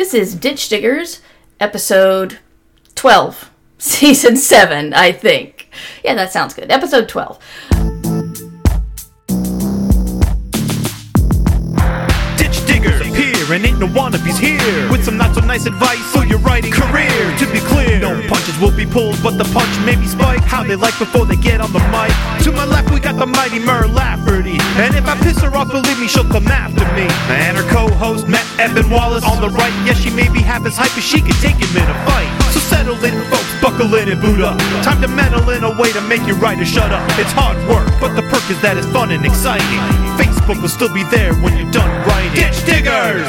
This is Ditch Diggers, episode 12, season 7, I think. Yeah, that sounds good. Episode 12. And ain't no wannabes here. With some not so nice advice for your writing career. To be clear, no punches will be pulled, but the punch may be spiked. How they like before they get on the mic. To my left, we got the mighty Mur Lafferty. And if I piss her off, believe me, she'll come after me. And her co-host, Matt Evan Wallace, on the right. Yes, she may be half as hype as she can take him in a fight. So settle in, folks, buckle in and boot up. Time to meddle in a way to make you writer shut up. It's hard work, but the perk is that it's fun and exciting. Facebook will still be there when you're done writing. Ditch diggers!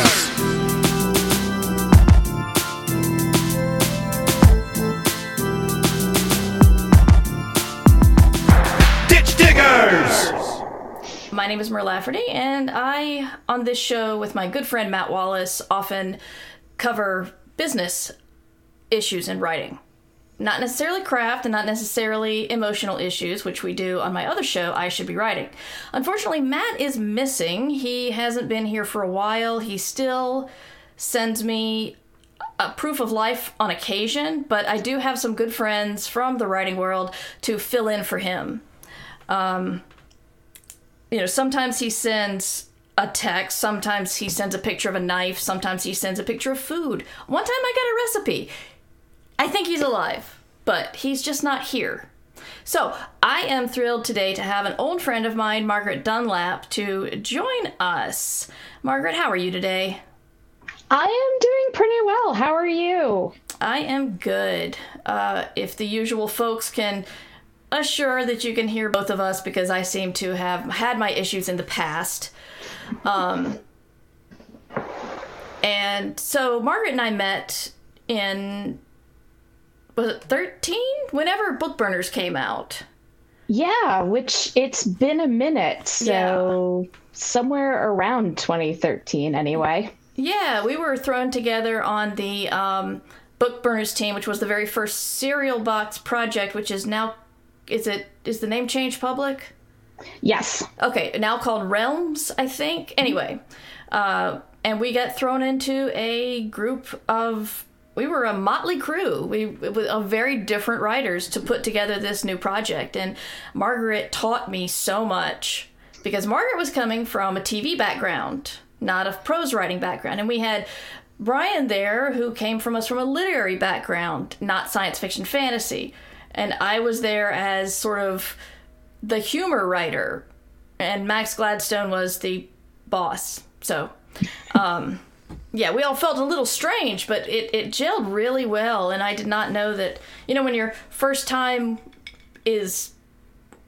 Ditch diggers! My name is Mur Lafferty, and I, on this show with my good friend Matt Wallace, often cover business issues in writing. Not necessarily craft and not necessarily emotional issues, which we do on my other show, I Should Be Writing. Unfortunately, Matt is missing. He hasn't been here for a while. He still sends me a proof of life on occasion, but I do have some good friends from the writing world to fill in for him. Um, you know, sometimes he sends a text, sometimes he sends a picture of a knife, sometimes he sends a picture of food. One time I got a recipe. I think he's alive, but he's just not here. So, I am thrilled today to have an old friend of mine, Margaret Dunlap, to join us. Margaret, how are you today? I am doing pretty well. How are you? I am good. Uh, if the usual folks can assure that you can hear both of us because I seem to have had my issues in the past. Um, and so Margaret and I met in was it 13 whenever book burners came out Yeah, which it's been a minute. So somewhere around 2013 anyway. yeah we were thrown together on the um, book burners team which was the very first serial box project which is now is it is the name changed public Yes. okay, now called Realms, I think. Anyway, uh, and we got thrown into a group of. We were a motley crew. We of very different writers to put together this new project, and Margaret taught me so much because Margaret was coming from a TV background, not a prose writing background, and we had Brian there who came from us from a literary background, not science fiction fantasy, and I was there as sort of the humor writer, and Max Gladstone was the boss. So, um, yeah, we all felt a little strange, but it, it gelled really well. And I did not know that, you know, when your first time is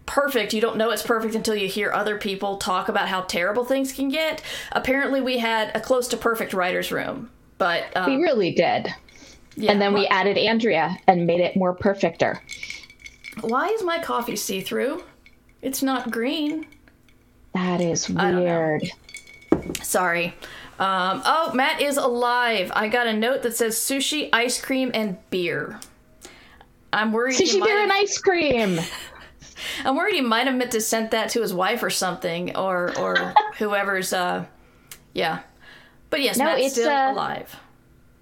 perfect, you don't know it's perfect until you hear other people talk about how terrible things can get. Apparently, we had a close to perfect writer's room. But um, We really did. yeah, and then we added Andrea and made it more perfecter. why is my coffee see through? It's not green. That is weird. Sorry. Um, oh, Matt is alive. I got a note that says sushi, ice cream, and beer. I'm worried. he Sushi beer have- and ice cream. I'm worried he might have meant to send that to his wife or something, or or whoever's. Uh, yeah, but yes, No, Matt's it's, still uh, alive.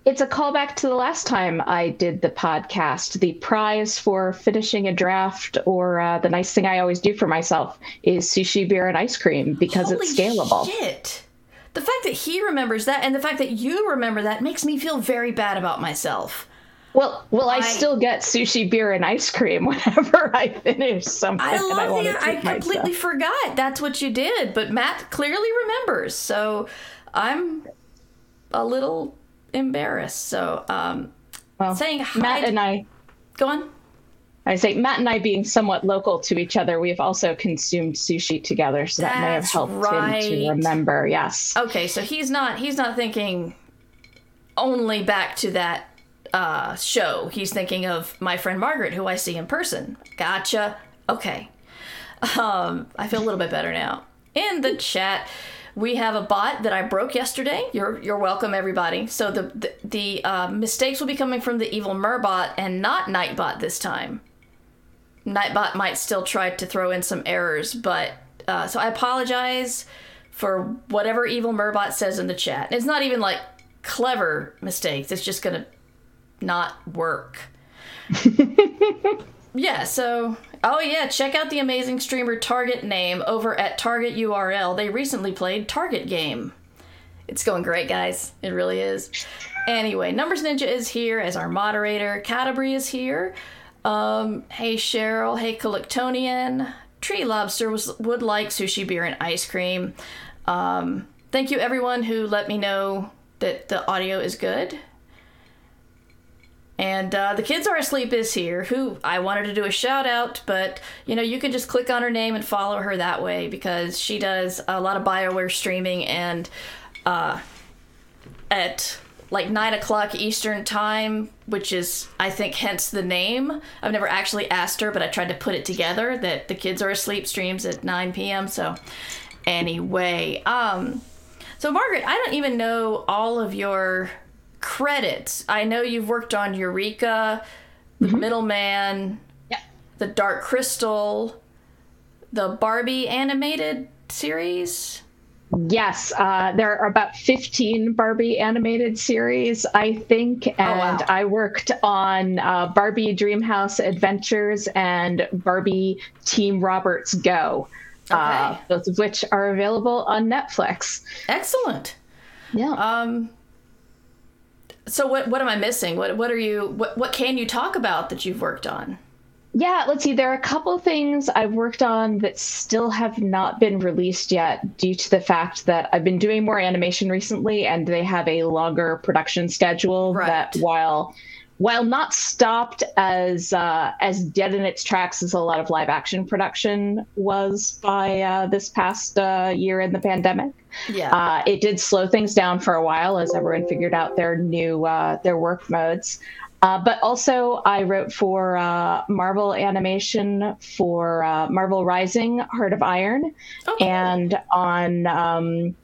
It's a callback to the last time I did the podcast. The prize for finishing a draft, or uh, the nice thing I always do for myself, is sushi, beer, and ice cream because it's scalable. Shit. The fact that he remembers that and the fact that you remember that makes me feel very bad about myself. Well, well, I, I- still get sushi, beer, and ice cream whenever I finish something. I and I the. I completely myself. forgot that's what you did, but Matt clearly remembers. So I'm a little embarrassed. So um, Well, saying hi. Matt and I, Go on. I say Matt and I being somewhat local to each other, we have also consumed sushi together, so that may have That's helped him to remember. Yes. Okay, so he's not. He's not thinking only back to that uh, show. He's thinking of my friend Margaret, who I see in person. Gotcha. Okay. Um, I feel a little bit better now. In the chat, we have a bot that I broke yesterday. You're you're welcome, everybody. So the the, the uh, mistakes will be coming from the evil Murbot and not Nightbot this time. Nightbot might still try to throw in some errors, but uh, so I apologize for whatever evil Murbot says in the chat. It's not even like clever mistakes. It's just gonna not work. yeah, so oh yeah, check out the amazing streamer Target Name over at Target URL. They recently played Target Game. It's going great, guys. It really is. Anyway, Numbers Ninja is here as our moderator. Catabri is here. Um, hey Cheryl. Hey Collectonian. Tree Lobster was, would like sushi beer and ice cream. Um, thank you everyone who let me know that the audio is good. And uh, the kids are asleep is here. Who I wanted to do a shout out, but you know you can just click on her name and follow her that way because she does a lot of Bioware streaming and uh, at like nine o'clock Eastern time, which is I think hence the name. I've never actually asked her, but I tried to put it together that the kids are asleep streams at 9 p.m. So anyway, um, so Margaret, I don't even know all of your credits. I know you've worked on Eureka, The Middleman, Yeah. The Dark Crystal, the Barbie animated series. Yes, uh, there are about 15 Barbie animated series, I think. And wow. I worked on uh, Barbie Dreamhouse Adventures and Barbie Team Roberts Go, uh, both of which are available on Netflix. Excellent. Yeah. Um, so what what am I missing? What what are you what what can you talk about that you've worked on? Yeah, let's see. There are a couple things I've worked on that still have not been released yet due to the fact that I've been doing more animation recently and they have a longer production schedule Right. that while while not stopped as uh, as dead in its tracks as a lot of live action production was by uh, this past uh, year in the pandemic, Yeah. uh, it did slow things down for a while as everyone figured out their new uh, their work modes. Uh, but also, I wrote for uh, Marvel Animation for uh, Marvel Rising: Heart of Iron, Okay. and on um,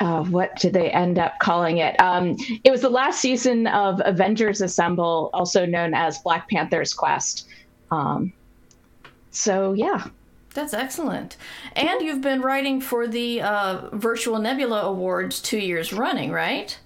uh, what did they end up calling it? Um, it was the last season of Avengers Assemble, also known as Black Panther's Quest. Um, so yeah, That's excellent. And you've been writing for the uh, Virtual Nebula Awards two years running, right?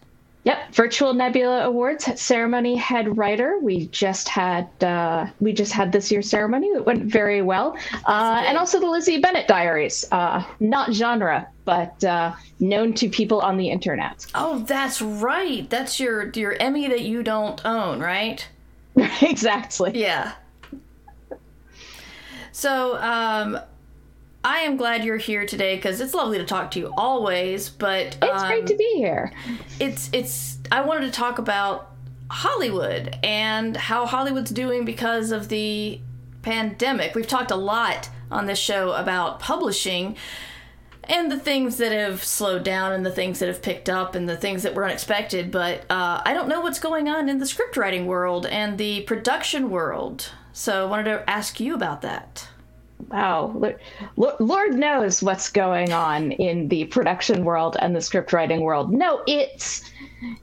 Yep, Virtual Nebula Awards ceremony head writer. We just had uh, we just had this year's ceremony. It went very well, uh, and also the Lizzie Bennet Diaries. Uh, not genre, but uh, known to people on the internet. Oh, that's right. That's your your Emmy that you don't own, right? exactly. Yeah. So, um, I am glad you're here today because it's lovely to talk to you always. But It's um, great to be here. it's it's I wanted to talk about Hollywood and how Hollywood's doing because of the pandemic. We've talked a lot on this show about publishing and the things that have slowed down and the things that have picked up and the things that were unexpected, but uh, I don't know what's going on in the script writing world and the production world. So I wanted to ask you about that. Wow, Lord, knows what's going on in the production world and the script writing world. No, it's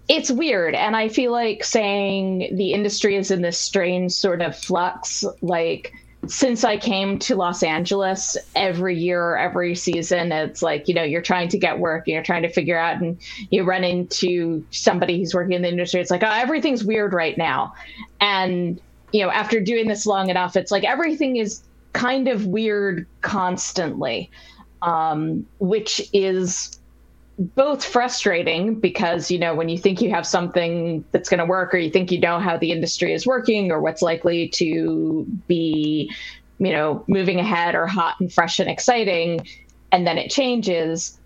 it's weird, and I feel like saying the industry is in this strange sort of flux. Like since I came to Los Angeles, every year, every season, it's like you know you're trying to get work, you're trying to figure out, and you run into somebody who's working in the industry. It's like oh, everything's weird right now, and you know after doing this long enough, it's like everything is kind of weird constantly, um, which is both frustrating because you know when you think you have something that's going to work or you think you know how the industry is working or what's likely to be you know moving ahead or hot and fresh and exciting and then it changes.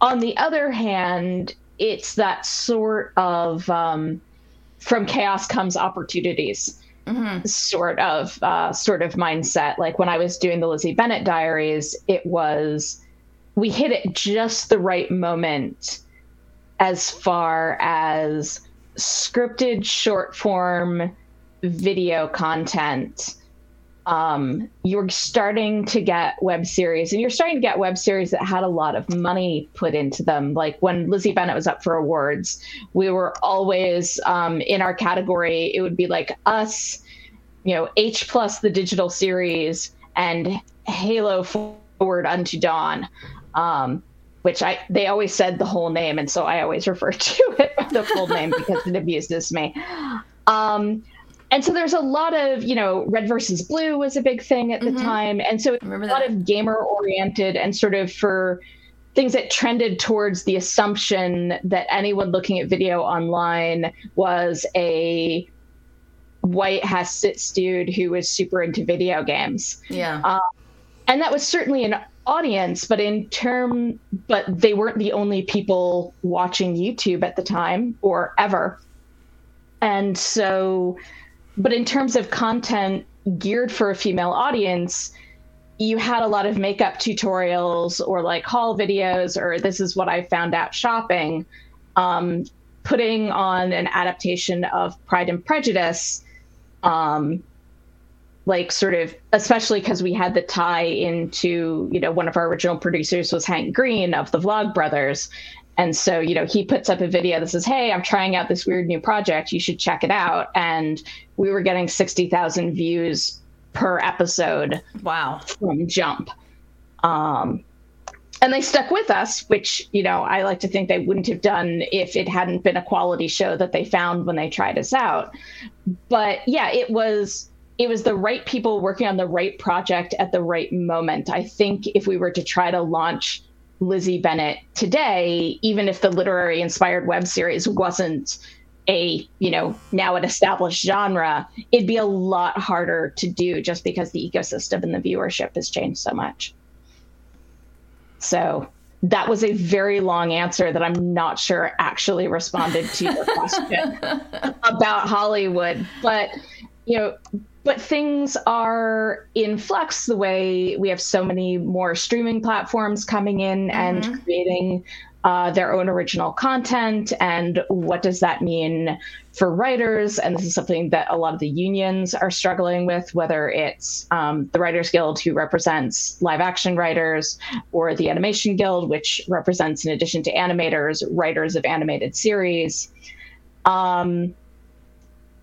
On the other hand it's that sort of um, from chaos comes opportunities sort of uh, sort of mindset. Like when I was doing the Lizzie Bennet diaries, it was we hit it just the right moment as far as scripted short form video content. Um, you're starting to get web series, and you're starting to get web series that had a lot of money put into them. Like when Lizzie Bennet was up for awards, we were always um, in our category. It would be like us, you know, H plus the digital series and Halo Forward Unto Dawn. Um, which I they always said the whole name, and so I always refer to it the full name because it abuses me. Um, and so there's a lot of you know red versus blue was a big thing at the mm-hmm. time, and so a lot that. of gamer oriented and sort of for things that trended towards the assumption that anyone looking at video online was a white Hasidic dude who was super into video games. Yeah. Uh, and that was certainly an audience, but in term, but they weren't the only people watching YouTube at the time or ever. And so, but in terms of content geared for a female audience, you had a lot of makeup tutorials or like haul videos or this is what I found out shopping. Um, putting on an adaptation of Pride and Prejudice um, like sort of especially because we had the tie into you know one of our original producers was hank green of the vlogbrothers and so you know he puts up a video that says hey i'm trying out this weird new project. You should check it out. And we were getting 60000 views per episode wow. from jump. Um, and they stuck with us which you know i like to think they wouldn't have done if it hadn't been a quality show that they found when they tried us out. But yeah it was it was the right people working on the right project at the right moment. I think if we were to try to launch Lizzie Bennet today, even if the literary inspired web series wasn't a, you know, now an established genre, it'd be a lot harder to do just because the ecosystem and the viewership has changed so much. So that was a very long answer that I'm not sure actually responded to your question about Hollywood. But you know, but things are in flux the way we have so many more streaming platforms coming in mm-hmm. and creating uh, their own original content. And what does that mean for writers? And this is something that a lot of the unions are struggling with whether it's um, the writers guild who represents live action writers or the animation guild which represents in addition to animators writers of animated series. Um,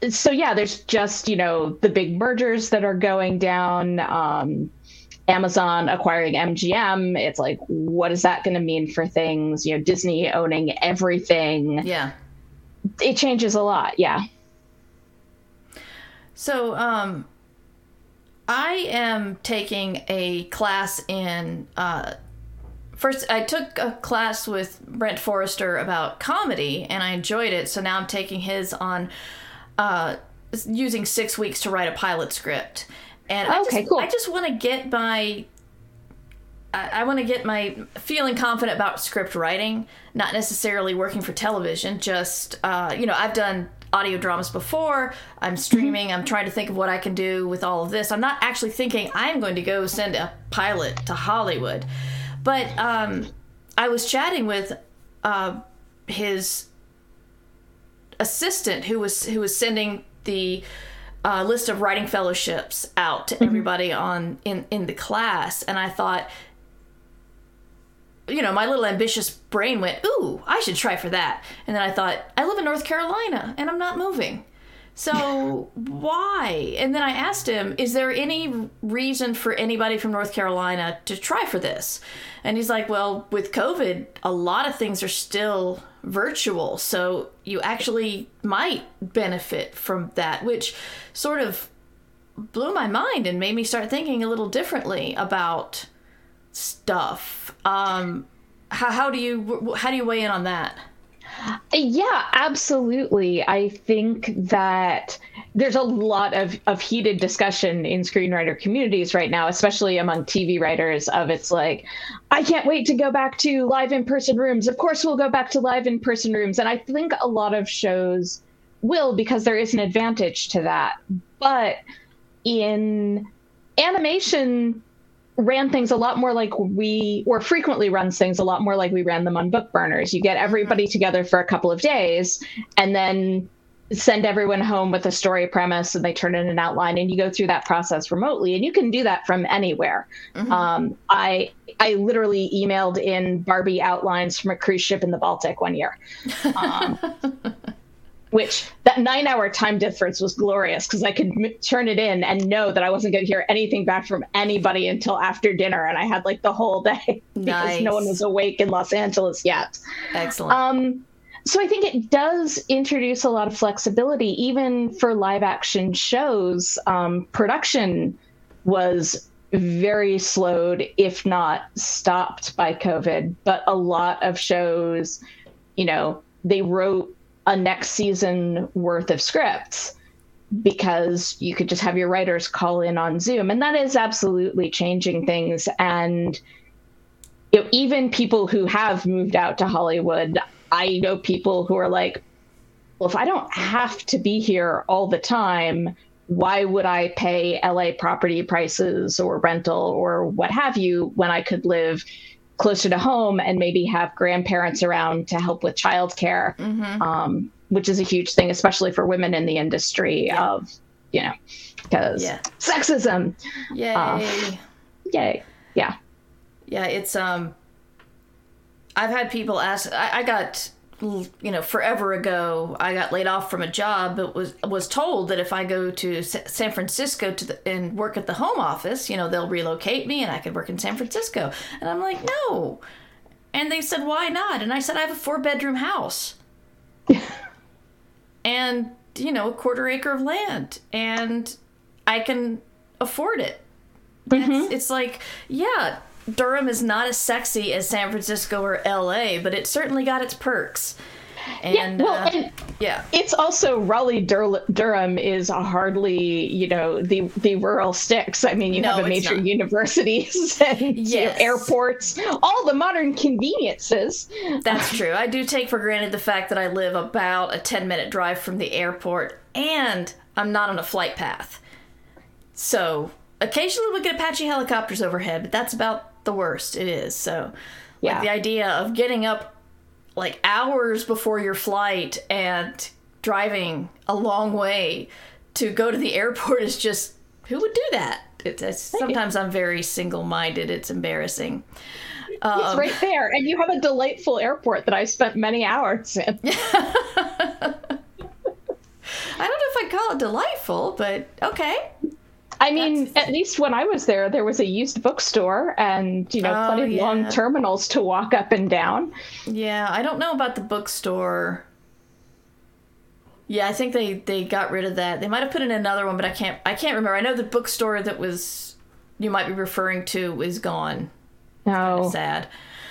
so yeah, there's just you know the big mergers that are going down. Um, Amazon acquiring MGM. It's like, what is that going to mean for things? You know, Disney owning everything. Yeah, it changes a lot. Yeah. So, um, I am taking a class in. Uh, first, I took a class with Brent Forrester about comedy, and I enjoyed it. So now I'm taking his on uh, using six weeks to write a pilot script, and I okay, just, cool. I just want to get my I, want to get my feeling confident about script writing, not necessarily working for television. Just uh, you know, I've done audio dramas before. I'm mm-hmm. streaming. Mm-hmm. I'm trying to think of what I can do with all of this. I'm not actually thinking I'm going to go send a pilot to Hollywood. But um, I was chatting with uh, his assistant who was who was sending the uh, list of writing fellowships out to mm-hmm. everybody on in in the class, and I thought, you know, my little ambitious brain went, "Ooh, I should try for that." And then I thought, I live in North Carolina, and I'm not moving. So why? And then I asked him, is there any reason for anybody from North Carolina to try for this? And he's like, well, with COVID, a lot of things are still virtual. So you actually might benefit from that, which sort of blew my mind and made me start thinking a little differently about stuff. Um, how, how do you how do you weigh in on that? Yeah, absolutely. I think that there's a lot of, of heated discussion in screenwriter communities right now, especially among TV writers, of it's like, I can't wait to go back to live in person rooms. Of course, we'll go back to live in person rooms. And I think a lot of shows will because there is an advantage to that. But in animation, ran things a lot more like we, or frequently runs things a lot more like we ran them on book burners. You get everybody mm-hmm. together for a couple of days and then send everyone home with a story premise and they turn in an outline and you go through that process remotely and you can do that from anywhere mm-hmm. um, i i literally emailed in barbie outlines from a cruise ship in the baltic one year um, which that nine hour time difference was glorious because I could m- turn it in and know that I wasn't going to hear anything back from anybody until after dinner. And I had like the whole day because no one was awake in Los Angeles yet. Excellent. Um, so I think it does introduce a lot of flexibility, even for live action shows. Um, production was very slowed, if not stopped by COVID, but a lot of shows, you know, they wrote a next season worth of scripts because you could just have your writers call in on Zoom. And that is absolutely changing things. And you know, even people who have moved out to Hollywood, I know people who are like, well, if I don't have to be here all the time, why would I pay LA property prices or rental or what have you when I could live closer to home and maybe have grandparents around to help with childcare, mm-hmm. um, which is a huge thing, especially for women in the industry yeah. of, you know, because yeah. sexism. Yay. Uh, yay. Yeah. Yeah. It's, um, I've had people ask, I, I got you know forever ago i got laid off from a job but was was told that if i go to san francisco to the, and work at the home office you know they'll relocate me and i could work in san francisco. And i'm like no. And they said why not? And i said i have a four bedroom house. And you know a quarter acre of land and i can afford it. Mm-hmm. it's like yeah Durham is not as sexy as San Francisco or LA, but it certainly got its perks. And, yeah, well, uh, and yeah, it's also Raleigh Dur- Durham is hardly you know the the rural sticks. I mean, you no, have a major not. universities and yes. you know, airports, all the modern conveniences. That's true. I do take for granted the fact that I live about a ten minute drive from the airport, and I'm not on a flight path. So occasionally we get Apache helicopters overhead, but that's about the worst it is. So, yeah. like the idea of getting up like hours before your flight and driving a long way to go to the airport is just who would do that? It, it's, sometimes I'm very single minded. It's embarrassing. Um, it's right there, and you have a delightful airport that I spent many hours in. I don't know if I call it delightful, but okay. I mean, That's... at least when I was there, there was a used bookstore and, you know, oh, plenty of yeah. long terminals to walk up and down. Yeah, I don't know about the bookstore. Yeah, I think they they got rid of that. They might have put in another one, but I can't I can't remember. I know the bookstore that was you might be referring to is gone. No. sad.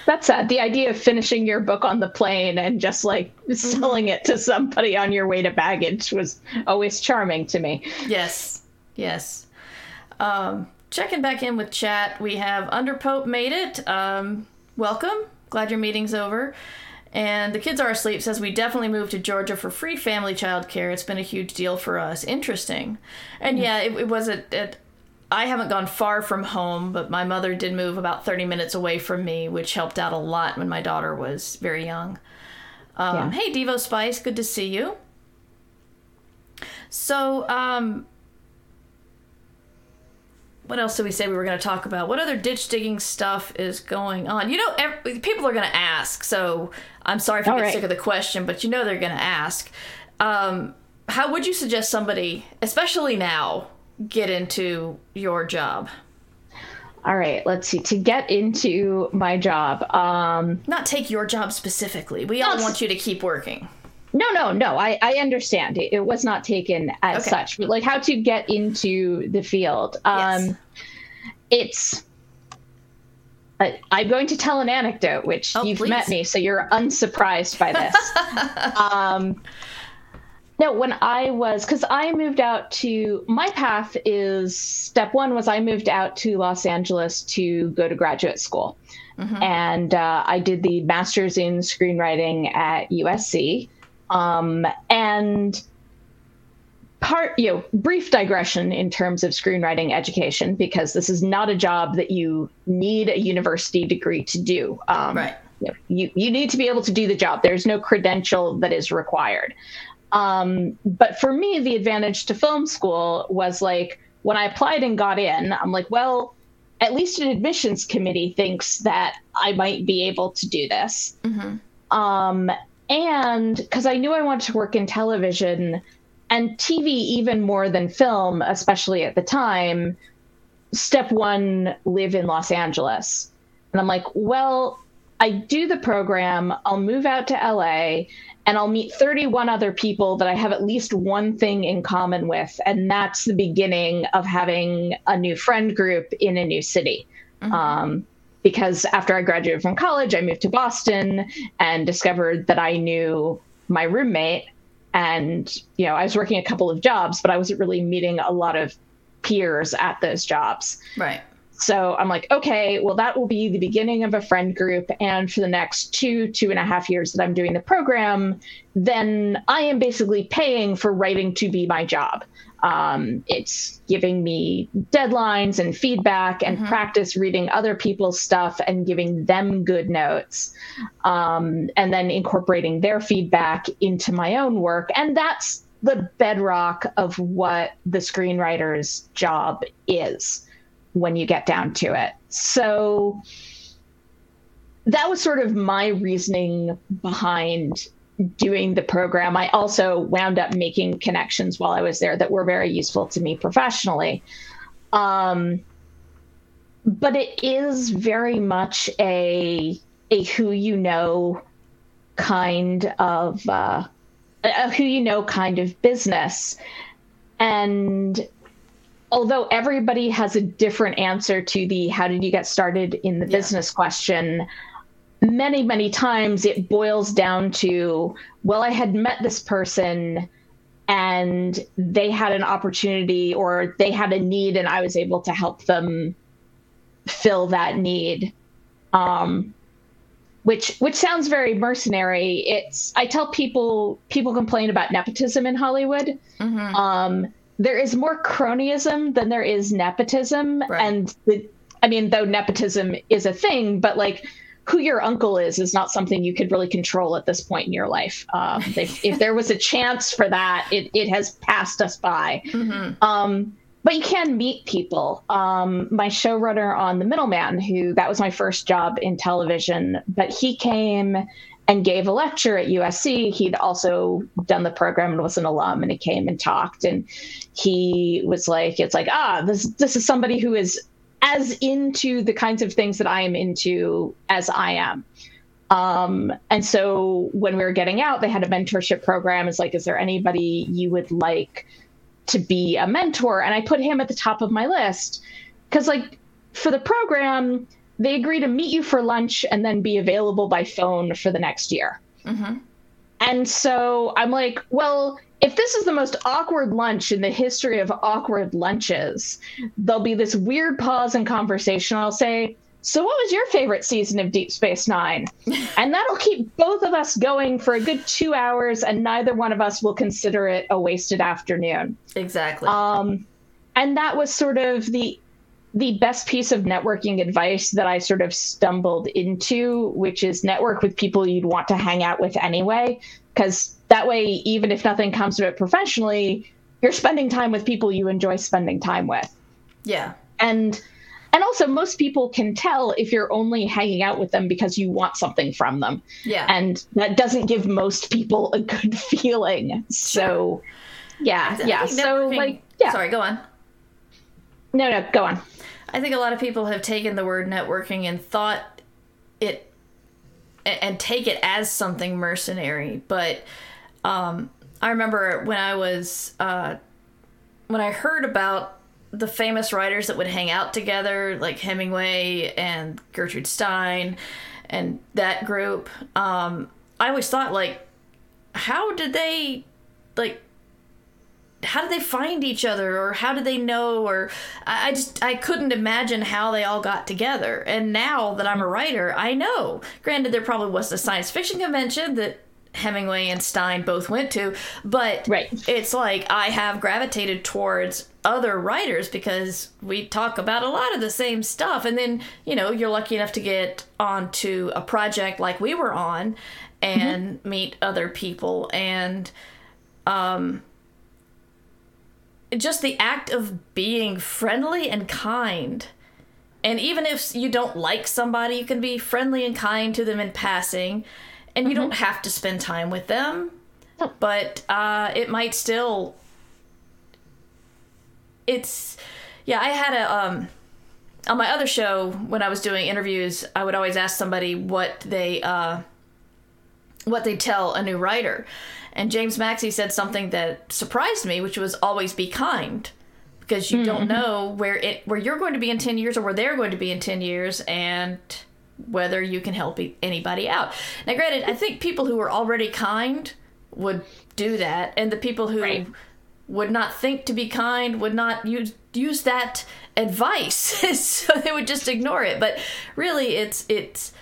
That's sad. The idea of finishing your book on the plane and just like mm-hmm. selling it to somebody on your way to baggage was always charming to me. Yes. Yes. Um, checking back in with chat, we have Underpope made it. Um, welcome. Glad your meeting's over. And the kids are asleep says we definitely moved to Georgia for free family childcare. It's been a huge deal for us. Interesting. And yeah, it, it was a, it, I haven't gone far from home, but my mother did move about 30 minutes away from me, which helped out a lot when my daughter was very young. Um, yeah. Hey, Devo Spice, good to see you. So, um, what else did we say we were going to talk about? What other ditch digging stuff is going on? You know, every, people are going to ask, so I'm sorry if you get right. sick of the question, but you know they're going to ask. Um, how would you suggest somebody, especially now, get into your job? All right, let's see. To get into my job, um, not take your job specifically. We all want you to keep working. No, no, no. I, I understand. It, it was not taken as okay. such, but like how to get into the field. Um, yes. It's. Uh, I'm going to tell an anecdote, which oh, you've please. met me, so you're unsurprised by this. um, no, when I was, because I moved out to, my path is step one was I moved out to Los Angeles to go to graduate school. Mm-hmm. And uh, I did the master's in screenwriting at USC. Um, and part, you know, brief digression in terms of screenwriting education, because this is not a job that you need a university degree to do. Um, right. You, know, you, you need to be able to do the job. There's no credential that is required. Um, but for me, the advantage to film school was like when I applied and got in, I'm like, well, at least an admissions committee thinks that I might be able to do this. Mm-hmm. Um, and because I knew I wanted to work in television and TV even more than film, especially at the time, step one, live in Los Angeles. And I'm like, well, I do the program, I'll move out to LA, and I'll meet 31 other people that I have at least one thing in common with. And that's the beginning of having a new friend group in a new city. Mm-hmm. Um, because after I graduated from college, I moved to Boston and discovered that I knew my roommate. And, you know, I was working a couple of jobs, but I wasn't really meeting a lot of peers at those jobs. Right. So I'm like, okay, well, that will be the beginning of a friend group. And for the next two, two and a half years that I'm doing the program, then I am basically paying for writing to be my job. Um, it's giving me deadlines and feedback and mm-hmm. practice reading other people's stuff and giving them good notes, um, and then incorporating their feedback into my own work. And that's the bedrock of what the screenwriter's job is when you get down to it. So that was sort of my reasoning behind doing the program, I also wound up making connections while I was there that were very useful to me professionally. Um, but it is very much a a who you know kind of uh, a who you know kind of business, and although everybody has a different answer to the how did you get started in the yeah. business question many, many times it boils down to, well, I had met this person and they had an opportunity or they had a need and I was able to help them fill that need. Um, which which sounds very mercenary. It's I tell people people complain about nepotism in Hollywood. Mm-hmm. Um, there is more cronyism than there is nepotism, right. and the, I mean, though nepotism is a thing, but like who your uncle is is not something you could really control at this point in your life. Um, if, if, there was a chance for that, it, it has passed us by. Mm-hmm. Um, but you can meet people. Um, my showrunner on The Middleman, who that was my first job in television, but he came and gave a lecture at USC. He'd also done the program and was an alum, and he came and talked. And he was like, "It's like ah, this this is somebody who is as into the kinds of things that I am into as I am. Um, and so when we were getting out, they had a mentorship program. It's like, is there anybody you would like to be a mentor? And I put him at the top of my list because, like, for the program, they agree to meet you for lunch and then be available by phone for the next year. Mm-hmm. And so I'm like, well, if this is the most awkward lunch in the history of awkward lunches, there'll be this weird pause in conversation. I'll say, So, what was your favorite season of Deep Space Nine? And that'll keep both of us going for a good two hours, and neither one of us will consider it a wasted afternoon. Exactly. Um, and that was sort of the the best piece of networking advice that I sort of stumbled into, which is network with people you'd want to hang out with anyway, because that way, even if nothing comes of it professionally, you're spending time with people you enjoy spending time with. Yeah. And and also most people can tell if you're only hanging out with them because you want something from them. Yeah. And that doesn't give most people a good feeling. So yeah, yeah. So like yeah. Sorry, go on. No, no, go on. I think a lot of people have taken the word networking and thought it and take it as something mercenary, but um, I remember when I was uh, when I heard about the famous writers that would hang out together, like Hemingway and Gertrude Stein, and that group. Um, I always thought like, how did they like? How did they find each other, or how did they know, or I, I just I couldn't imagine how they all got together. And now that I'm a writer, I know. Granted, there probably was a science fiction convention that Hemingway and Stein both went to, but right. it's like I have gravitated towards other writers because we talk about a lot of the same stuff. And then, you know, you're lucky enough to get onto a project like we were on and mm-hmm. meet other people and um just the act of being friendly and kind. And even if you don't like somebody, you can be friendly and kind to them in passing and you don't have to spend time with them, but uh, it might still. It's, yeah. I had a um, on my other show when I was doing interviews. I would always ask somebody what they uh, what they tell a new writer, and James Maxey said something that surprised me, which was always be kind because you don't hmm. know where it where you're going to be in 10 years or where they're going to be in 10 years and whether you can help anybody out. Now granted, I think people who are already kind would do that and the people who Right. would not think to be kind would not use use that advice so they would just ignore it but really it's it's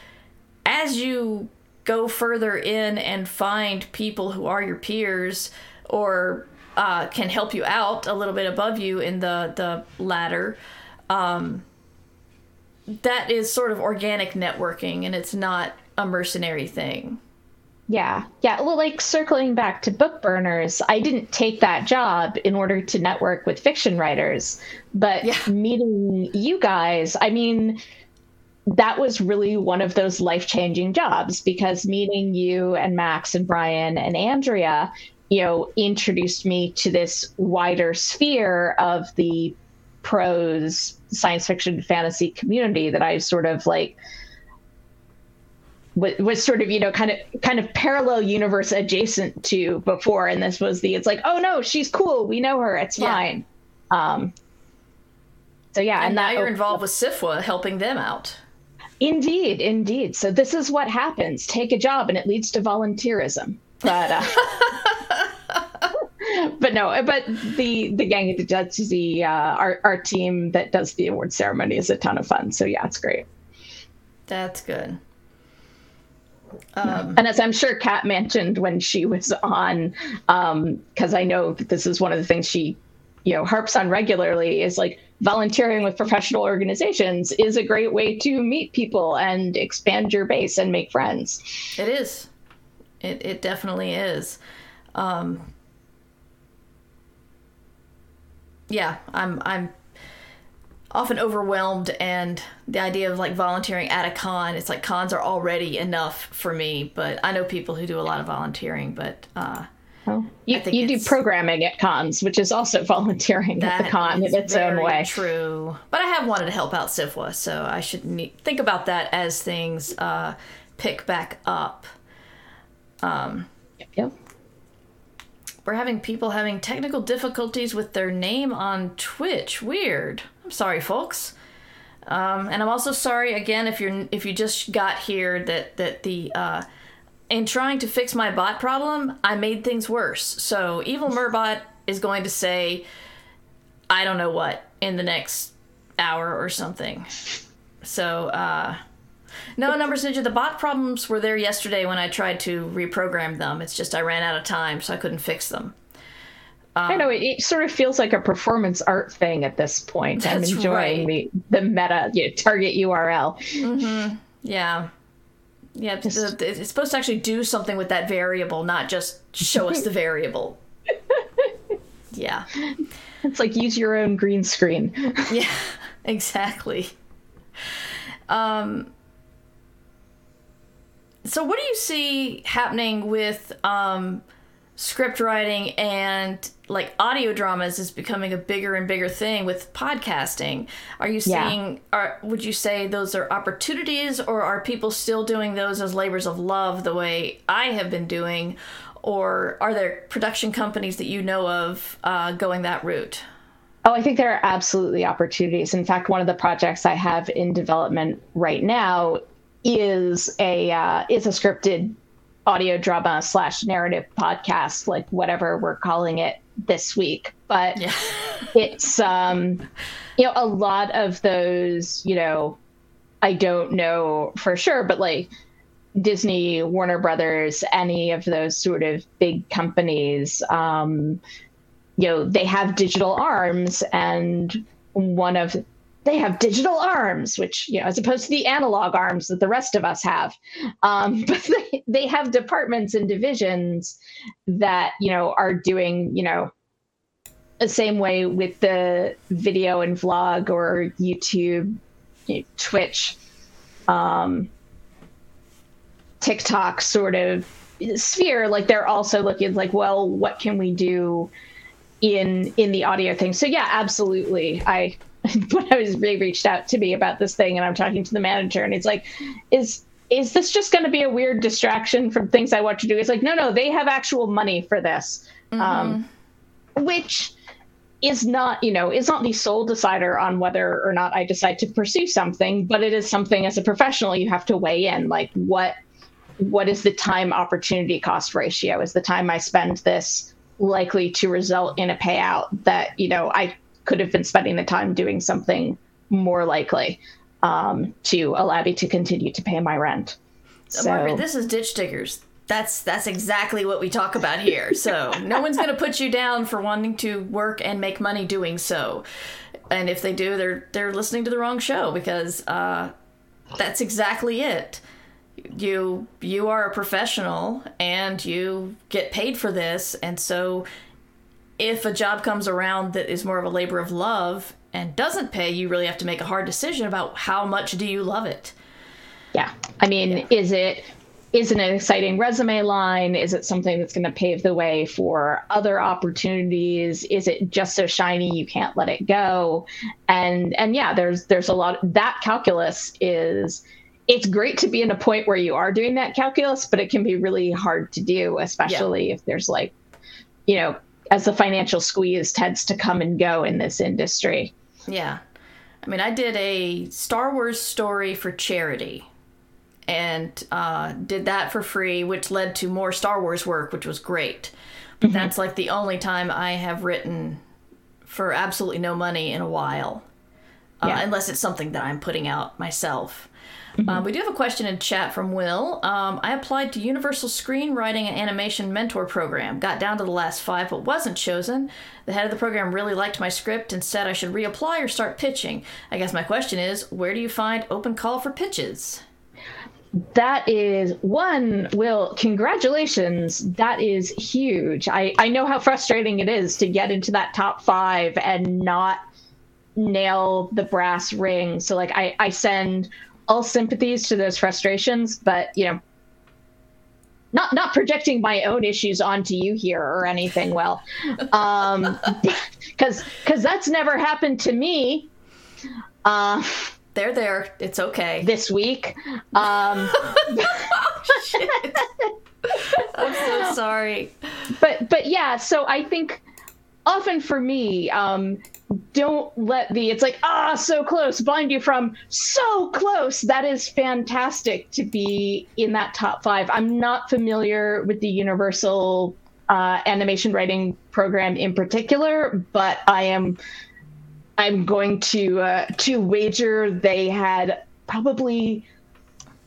as you go further in and find people who are your peers or uh, can help you out a little bit above you in the the ladder um, that is sort of organic networking and it's not a mercenary thing Yeah, yeah. Well, like circling back to book burners, I didn't take that job in order to network with fiction writers, but Yeah. meeting you guys, I mean, that was really one of those life changing jobs because meeting you and Max and Brian and Andrea, you know, introduced me to this wider sphere of the prose science fiction fantasy community that I sort of like was, sort of you know kind of kind of parallel universe adjacent to before. And this was the it's like oh no she's cool. We know her. It's Yeah. fine. Um so yeah and, and, now that you're involved with SFWA helping them out indeed indeed. So this is what happens. Take a job and it leads to volunteerism. But uh but no but the the gang that does the uh our, our team that does the award ceremony is a ton of fun. So yeah it's great. That's good. Um, And as I'm sure Kat mentioned when she was on, because I know that this is one of the things she, you know, harps on regularly is like volunteering with professional organizations is a great way to meet people and expand your base and make friends. It is. It it definitely is. Um, yeah, I'm I'm often overwhelmed, and the idea of like volunteering at a con, it's like cons are already enough for me. But I know people who do a lot of volunteering, but uh, You, you do programming at cons, which is also volunteering at the con in its own way. True, but I have wanted to help out SFWA, so I should ne- think about that as things uh, pick back up. Yep. We're having people having technical difficulties with their name on Twitch. Weird. I'm sorry, folks. Um, and I'm also sorry again if you're if you just got here that that the uh, in trying to fix my bot problem, I made things worse. So evil Murbot is going to say, I don't know what in the next hour or something. So uh, no, Numbers Ninja, the bot problems were there yesterday when I tried to reprogram them. It's just I ran out of time, so I couldn't fix them. I know it, it sort of feels like a performance art thing at this point. I'm enjoying right. the the meta you know, target URL. Yeah. Yeah, it's, it's supposed to actually do something with that variable, not just show us the variable. Yeah. It's like use your own green screen. Yeah, exactly. Um, so, what do you see happening with um, script writing and like audio dramas is becoming a bigger and bigger thing with podcasting? Are you Yeah. seeing? Are would you say those are opportunities, or are people still doing those as labors of love the way I have been doing? Or are there production companies that you know of uh, going that route? Oh, I think there are absolutely opportunities. In fact, one of the projects I have in development right now is a uh, is a scripted audio drama slash narrative podcast, like whatever we're calling it this week. But Yeah. it's um, you know a lot of those. You know, I don't know for sure, but like Disney, Warner Brothers, any of those sort of big companies. Um, you know they have digital arms and one of they have digital arms which you know as opposed to the analog arms that the rest of us have um, but they, they have departments and divisions that you know are doing you know the same way with the video and vlog or youtube you know, twitch um, TikTok sort of sphere, like they're also looking like, well, what can we do in in the audio thing? So yeah, absolutely. I when I was they reached out to me about this thing, and I'm talking to the manager, and it's like, is is this just going to be a weird distraction from things I want to do? It's like, no, no, they have actual money for this, mm-hmm. um, which is not, you know, is not the sole decider on whether or not I decide to pursue something, but it is something as a professional you have to weigh in, like what what is the time opportunity cost ratio? Is the time I spend this likely to result in a payout that you know I could have been spending the time doing something more likely? um, to allow me to continue to pay my rent. So, Margaret, this is ditch diggers. That's that's exactly what we talk about here. So no one's going to put you down for wanting to work and make money doing so. And if they do, they're they're listening to the wrong show because uh, that's exactly it. You you are a professional and you get paid for this, and so if a job comes around that is more of a labor of love and doesn't pay, you really have to make a hard decision about how much do you love it. Yeah. I mean, yeah. is it is it an exciting resume line? Is it something that's going to pave the way for other opportunities? Is it just so shiny you can't let it go? And and yeah, there's there's a lot that calculus is it's great to be in a point where you are doing that calculus, but it can be really hard to do, especially yeah. if there's like, you know, as the financial squeeze tends to come and go in this industry. Yeah. I mean, I did a Star Wars story for charity and uh, did that for free, which led to more Star Wars work, which was great. But mm-hmm. that's like the only time I have written for absolutely no money in a while, uh, unless it's something that I'm putting out myself. Um, we do have a question in chat from Will. Um, I applied to Universal Screenwriting and Animation Mentor Program. Got down to the last five, but wasn't chosen. The head of the program really liked my script and said I should reapply or start pitching. I guess my question is, where do you find open call for pitches? that is one will congratulations that is huge i i know how frustrating it is to get into that top five and not nail the brass ring so like i i send all sympathies to those frustrations, but you know, not not projecting my own issues onto you here or anything. Well, um, because because that's never happened to me. Uh, they're there. It's okay. This week. Um, Shit. I'm so sorry. But but yeah, so I think often for me, um, don't let the it's like ah so close blind you from so close. That is fantastic to be in that top five. I'm not familiar with the universal uh, animation writing program in particular but i am i'm going to uh, to wager they had probably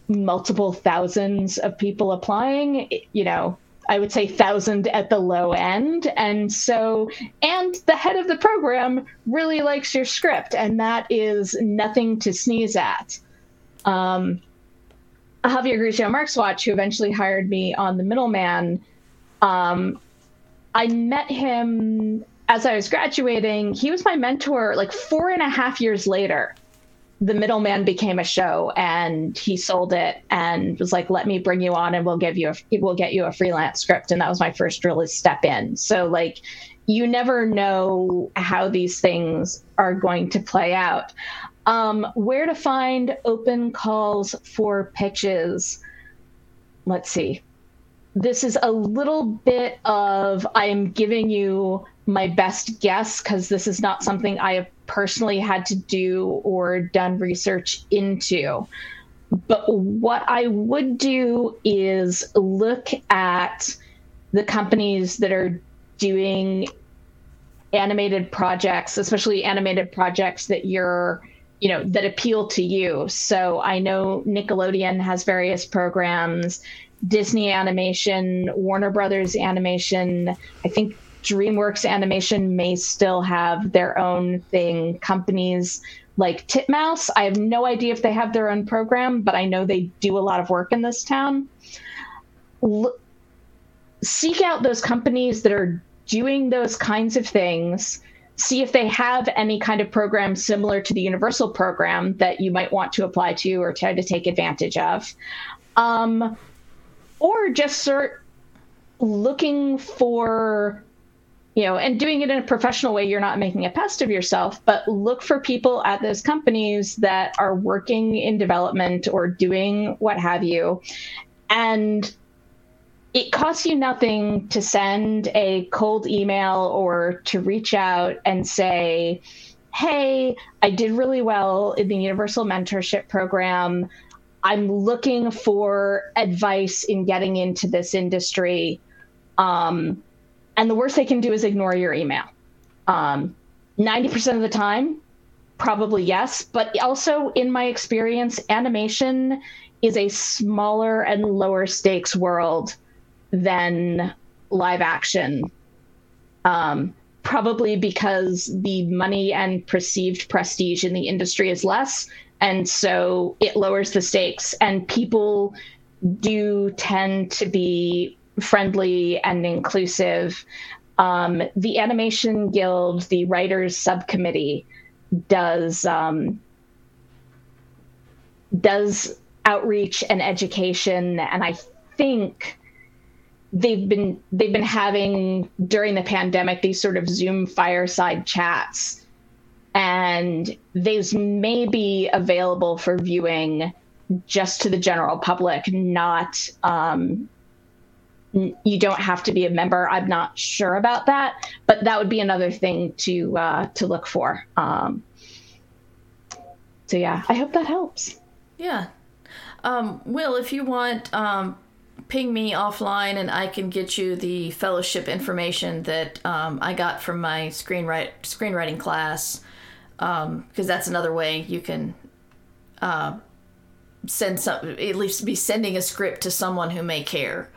multiple thousands of people applying you know I would say thousand at the low end. And so, and the head of the program really likes your script, and that is nothing to sneeze at. Um, Javier Grillo-Marxuach, who eventually hired me on The Middleman, um, I met him as I was graduating. He was my mentor like four and a half years later the middleman became a show and he sold it and was like let me bring you on and we'll give you a we'll get you a freelance script. And that was my first really step in. So like you never know how these things are going to play out. Um, where to find open calls for pitches? Let's see. This is a little bit of i'm giving you my best guess because this is not something i have personally had to do or done research into. But what I would do is look at the companies that are doing animated projects, especially animated projects that you're, you know, that appeal to you. So I know Nickelodeon has various programs, Disney Animation, Warner Brothers Animation. I think DreamWorks Animation may still have their own thing. Companies like Titmouse, I have no idea if they have their own program, but I know they do a lot of work in this town. L- seek out those companies that are doing those kinds of things. See if they have any kind of program similar to the Universal program that you might want to apply to or try to take advantage of. Um, or just start looking for you know, and doing it in a professional way, you're not making a pest of yourself, but look for people at those companies that are working in development or doing what have you. And it costs you nothing to send a cold email or to reach out and say, Hey, I did really well in the Universal Mentorship Program. I'm looking for advice in getting into this industry. Um, and the worst they can do is ignore your email. Um, 90% of the time, probably yes. But also, in my experience, animation is a smaller and lower stakes world than live action. Um, probably because the money and perceived prestige in the industry is less. And so it lowers the stakes, and people do tend to be friendly and inclusive. Um, the Animation Guild, the Writers Subcommittee, does um, does outreach and education, and I think they've been they've been having during the pandemic these sort of Zoom fireside chats, and these may be available for viewing just to the general public, not um, you don't have to be a member. I'm not sure about that, but that would be another thing to uh, to look for. Um, so yeah, I hope that helps. Yeah, um, Will, if you want, um, ping me offline and I can get you the fellowship information that um, I got from my screenwrite screenwriting class, because um, that's another way you can. Uh, send some at least be sending a script to someone who may care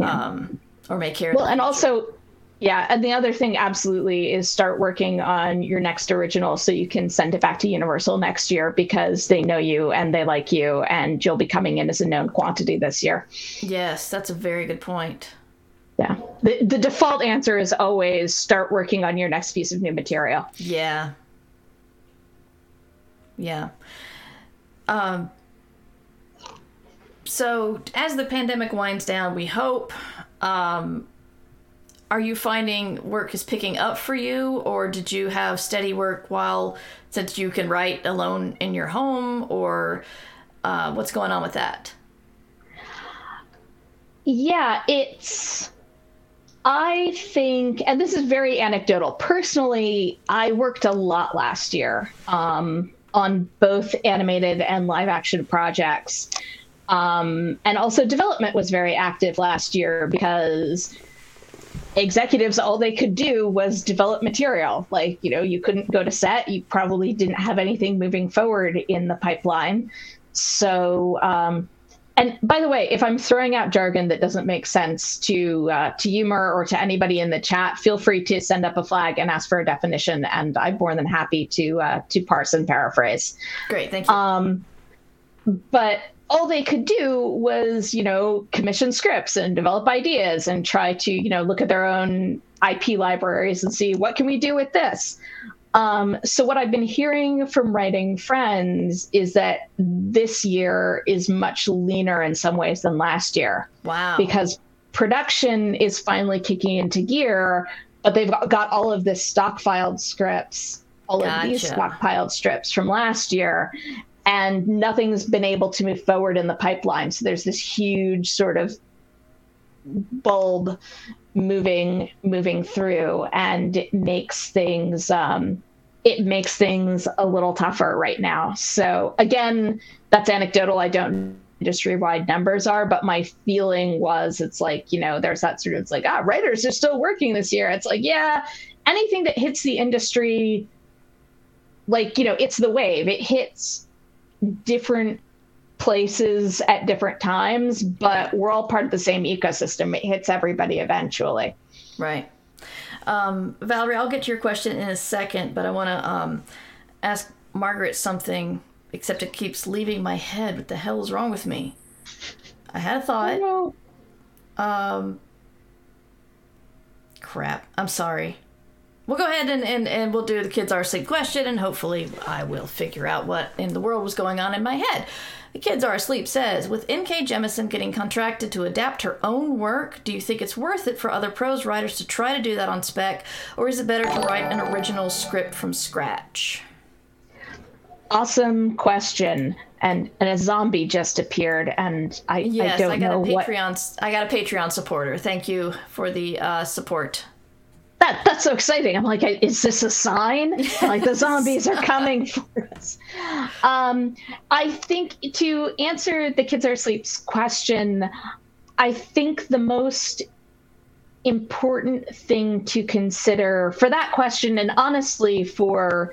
yeah. um, or make care. Well, and also, yeah, and the other thing absolutely is start working on your next original so you can send it back to Universal next year because they know you and they like you and you'll be coming in as a known quantity this year. Yes, that's a very good point. Yeah. The the default answer is always start working on your next piece of new material. Yeah. Yeah. Um so as the pandemic winds down, we hope. Um, are you finding work is picking up for you, or did you have steady work while since you can write alone in your home, or uh, what's going on with that? Yeah, it's. I think, and this is very anecdotal. Personally, I worked a lot last year um, on both animated and live action projects. Um, and also, development was very active last year because executives all they could do was develop material. Like you know you couldn't go to set. You probably didn't have anything moving forward in the pipeline. So um, and by the way if i'm throwing out jargon that doesn't make sense to uh, to humor or to anybody in the chat feel free to send up a flag and ask for a definition and i'm more than happy to uh, to parse and paraphrase. Great thank you. Um, but all they could do was, you know, commission scripts and develop ideas and try to, you know, look at their own IP libraries and see what can we do with this. Um, so what I've been hearing from writing friends is that this year is much leaner in some ways than last year. Wow. Because production is finally kicking into gear, but they've got all of this stockpiled scripts, all gotcha. of these stockpiled strips from last year and nothing's been able to move forward in the pipeline. So there's this huge sort of bulb moving moving through, and it makes things um, it makes things a little tougher right now. So again, that's anecdotal. I don't industry wide numbers are, but my feeling was it's like, you know, there's that sort of like, ah, writers are still working this year. It's like, yeah, anything that hits the industry, like, you know, it's the wave. It hits different places at different times, but we're all part of the same ecosystem. It hits everybody eventually. Right. Um, Valerie, I'll get to your question in a second, but I want to um, ask Margaret something, except it keeps leaving my head. What the hell is wrong with me? I had a thought. No. Um, crap. I'm sorry. We'll go ahead and, and, and we'll do the kids are asleep question, and hopefully I will figure out what in the world was going on in my head. The Kids Are Asleep says, with N.K. Jemisin getting contracted to adapt her own work, do you think it's worth it for other prose writers to try to do that on spec, or is it better to write an original script from scratch? Awesome question. And and a zombie just appeared, and I, yes, I don't I got know a what. Patreon. I got a Patreon supporter. Thank you for the uh, support. That that's so exciting. I'm like, is this a sign? Like the zombies are coming for us. Um, I think to answer the kids are asleep's question, I think the most important thing to consider for that question, and honestly for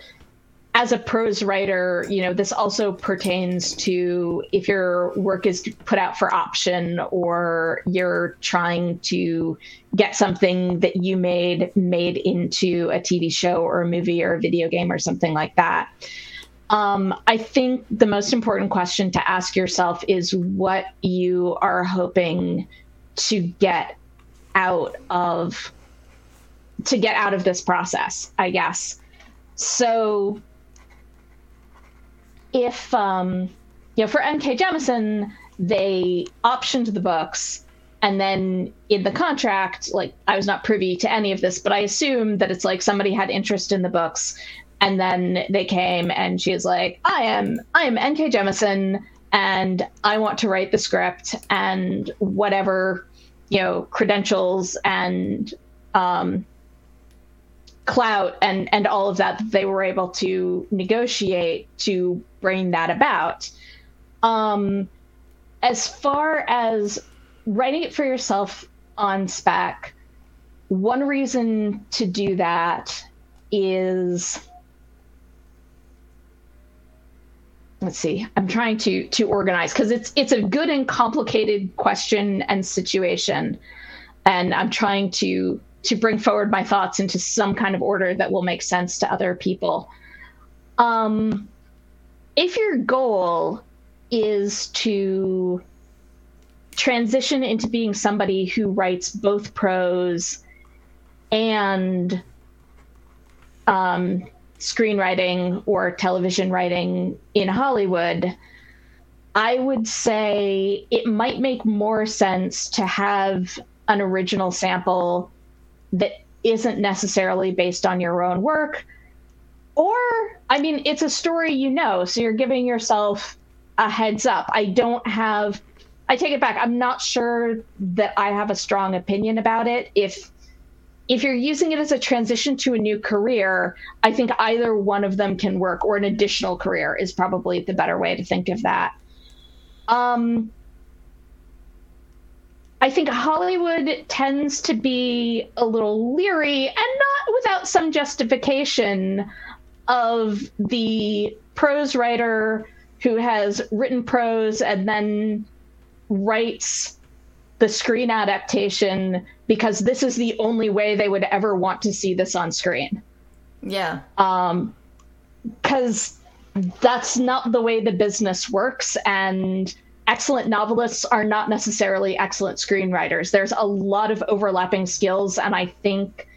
as a prose writer, you know, this also pertains to if your work is put out for option or you're trying to get something that you made made into a TV show or a movie or a video game or something like that. Um, I think the most important question to ask yourself is what you are hoping to get out of to get out of this process, I guess. So if um, you know for N.K. Jemisin, they optioned the books, and then in the contract, like I was not privy to any of this, but I assume that it's like somebody had interest in the books, and then they came and she was like, "I am I am N.K. Jemisin." and I want to write the script and whatever you know credentials and um, clout and and all of that that they were able to negotiate to bring that about. Um, as far as writing it for yourself on spec, one reason to do that is let's see i'm trying to to organize because it's it's a good and complicated question and situation and i'm trying to to bring forward my thoughts into some kind of order that will make sense to other people. Um if your goal is to transition into being somebody who writes both prose and um, screenwriting or television writing in Hollywood, I would say it might make more sense to have an original sample that isn't necessarily based on your own work or, I mean, it's a story you know, so you're giving yourself a heads up. I don't have, I take it back. I'm not sure that I have a strong opinion about it. If, if you're using it as a transition to a new career, I think either one of them can work, or an additional career is probably the better way to think of that. Um, I think Hollywood tends to be a little leery and not without some justification of the prose writer who has written prose and then writes the screen adaptation because this is the only way they would ever want to see this on screen. Yeah. Um, because that's not the way the business works, and excellent novelists are not necessarily excellent screenwriters. There's a lot of overlapping skills, and I think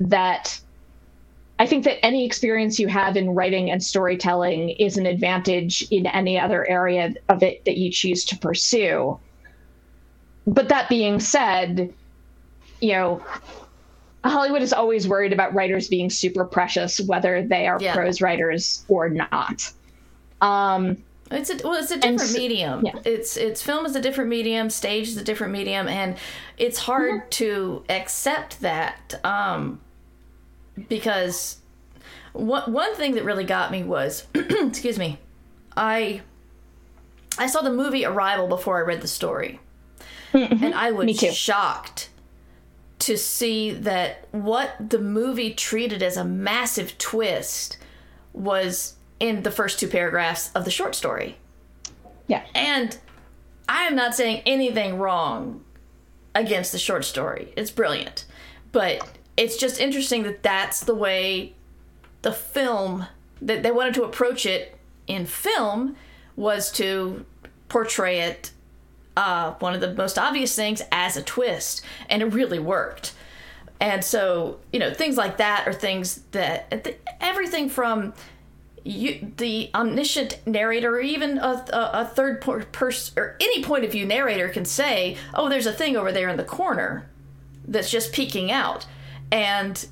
that I think that any experience you have in writing and storytelling is an advantage in any other area of it that you choose to pursue. But that being said, you know, Hollywood is always worried about writers being super precious, whether they are Yeah. prose writers or not. Um, It's a well, it's a different medium. yeah. It's it's film is a different medium, stage is a different medium, and it's hard Mm-hmm. to accept that um, because one one thing that really got me was, excuse me, I I saw the movie Arrival before I read the story, and I was Mm-hmm. Shocked to see that what the movie treated as a massive twist was in the first two paragraphs of the short story. yeah. And I am not saying anything wrong against the short story. It's brilliant. But it's just interesting that that's the way the film that they wanted to approach it in film was to portray it uh, one of the most obvious things as a twist and it really worked And so, you know, things like that are things that everything from you, the omniscient narrator, or even a, a, a third person, or any point of view narrator can say, "Oh, there's a thing over there in the corner that's just peeking out," and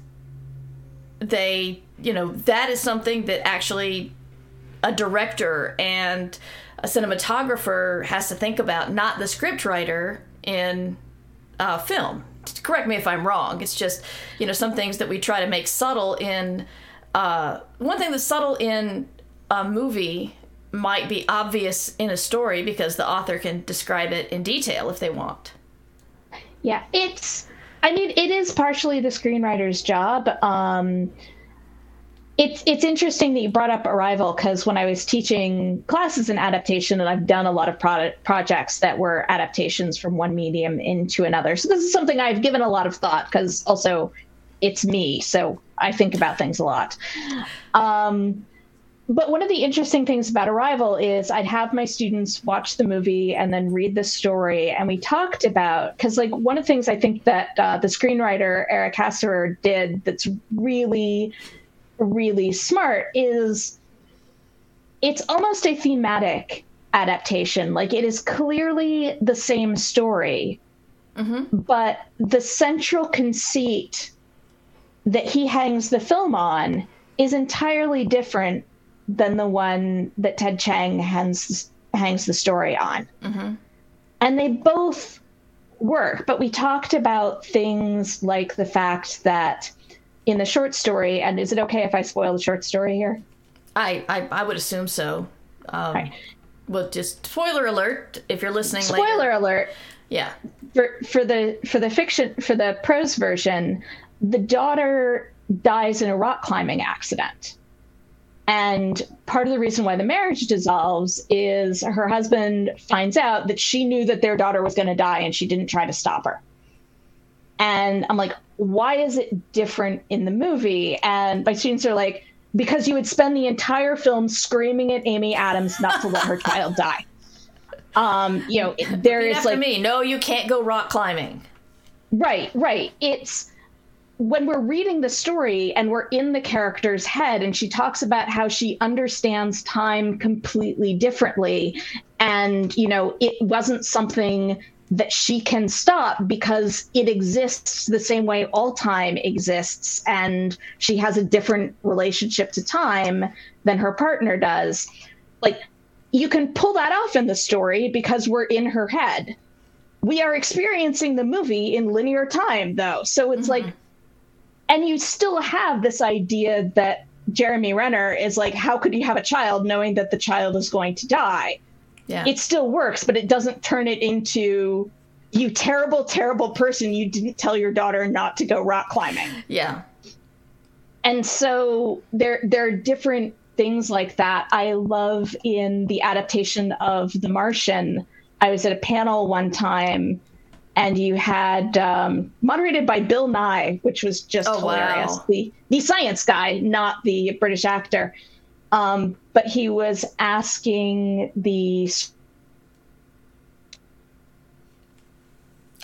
they, you know, that is something that actually a director and a cinematographer has to think about, not the scriptwriter in uh, film. Correct me if I'm wrong. It's just, you know, some things that we try to make subtle in. Uh, one thing that's subtle in a movie might be obvious in a story because the author can describe it in detail if they want. Yeah, it's. I mean, it is partially the screenwriter's job. Um, it's it's interesting that you brought up Arrival because when I was teaching classes in adaptation, and I've done a lot of product projects that were adaptations from one medium into another. So this is something I've given a lot of thought because also it's me, so I think about things a lot. Um, but one of the interesting things about Arrival is I'd have my students watch the movie and then read the story, and we talked about because like one of the things I think that uh, the screenwriter Eric Heisserer did that's really really smart is it's almost a thematic adaptation. Like it is clearly the same story, mm-hmm. but the central conceit that he hangs the film on is entirely different than the one that Ted Chiang hangs hangs the story on. Mm-hmm. And they both work, but we talked about things like the fact that in the short story. And is it okay if I spoil the short story here? I I, I would assume so. Um, right. Well, just spoiler alert if you're listening. Spoiler later. alert. Yeah. For for the for the fiction for the prose version, the daughter dies in a rock climbing accident. And part of the reason why the marriage dissolves is her husband finds out that she knew that their daughter was going to die and she didn't try to stop her. And I'm like, why is it different in the movie? And my students are like, because you would spend the entire film screaming at Amy Adams not to let her child die. Um, you know, there is like me. No, you can't go rock climbing. Right, right. It's when we're reading the story and we're in the character's head and she talks about how she understands time completely differently and you know it wasn't something that she can stop because it exists the same way all time exists and she has a different relationship to time than her partner does. Like you can pull that off in the story because we're in her head. We are experiencing the movie in linear time though. So it's mm-hmm. like and you still have this idea that jeremy renner is like how could you have a child knowing that the child is going to die yeah. it still works, but it doesn't turn it into you terrible, terrible person. You didn't tell your daughter not to go rock climbing. Yeah. And so there there are different things like that. I love in the adaptation of The Martian. I was at a panel one time and you had um, moderated by Bill Nye, which was just oh, hilarious. Wow. The the science guy, not the British actor. Um, but he was asking the.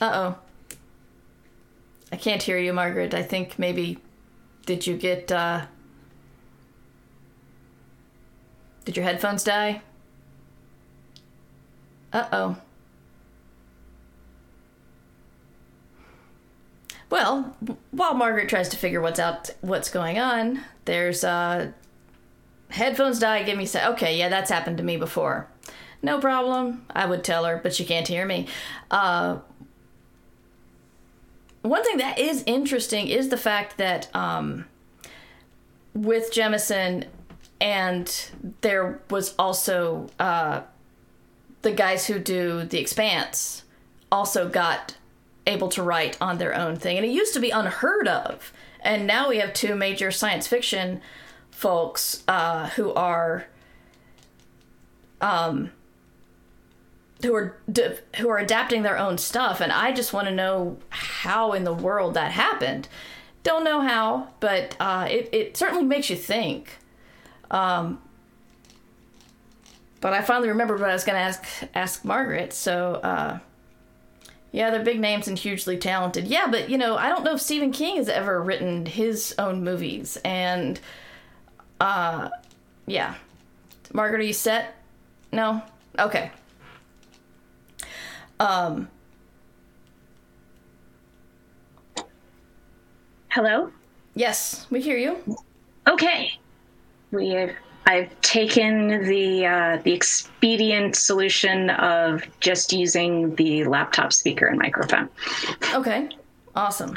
Uh oh. I can't hear you, Margaret. I think maybe. Did you get. Uh... Did your headphones die? Uh oh. Well, while Margaret tries to figure what's out, what's going on, there's uh, headphones die, give me say, okay, yeah, that's happened to me before. No problem, I would tell her, but she can't hear me. Uh, one thing that is interesting is the fact that um, with Jemisin, and there was also uh, the guys who do The Expanse also got able to write on their own thing. And it used to be unheard of. And now we have two major science fiction folks uh, who are um, who are who are adapting their own stuff, and I just want to know how in the world that happened. Don't know how, but uh, it it certainly makes you think. Um, but I finally remembered what I was going to ask ask Margaret. So, uh, Yeah, they're big names and hugely talented. Yeah, but you know, I don't know if Stephen King has ever written his own movies, and uh, yeah, Margaret, are you set? No. Okay. Um. Hello? Yes, we hear you. Okay. We have I've taken the uh, the expedient solution of just using the laptop speaker and microphone. Okay. Awesome.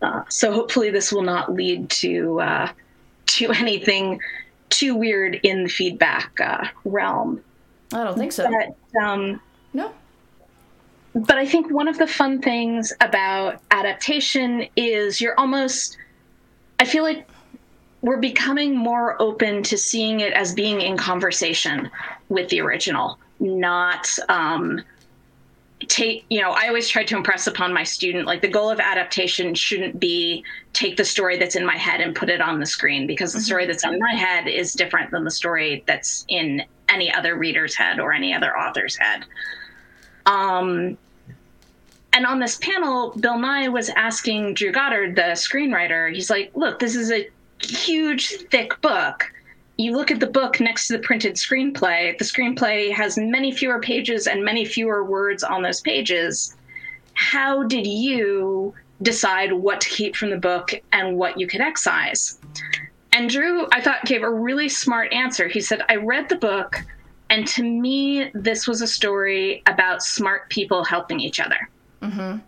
Uh, so hopefully this will not lead to uh, to anything too weird in the feedback uh, realm. I don't think so. But um, No. but I think one of the fun things about adaptation is you're almost I feel like we're becoming more open to seeing it as being in conversation with the original, not um take you know, I always try to impress upon my student like the goal of adaptation shouldn't be take the story that's in my head and put it on the screen because the story that's in my head is different than the story that's in any other reader's head or any other author's head. Um and on this panel, Bill Nye was asking Drew Goddard, the screenwriter, he's like, look, this is a huge, thick book. You look at the book next to the printed screenplay, the screenplay has many fewer pages and many fewer words on those pages. How did you decide what to keep from the book and what you could excise? And Drew, I thought, gave a really smart answer. He said, I read the book, and to me, this was a story about smart people helping each other. Mm-hmm.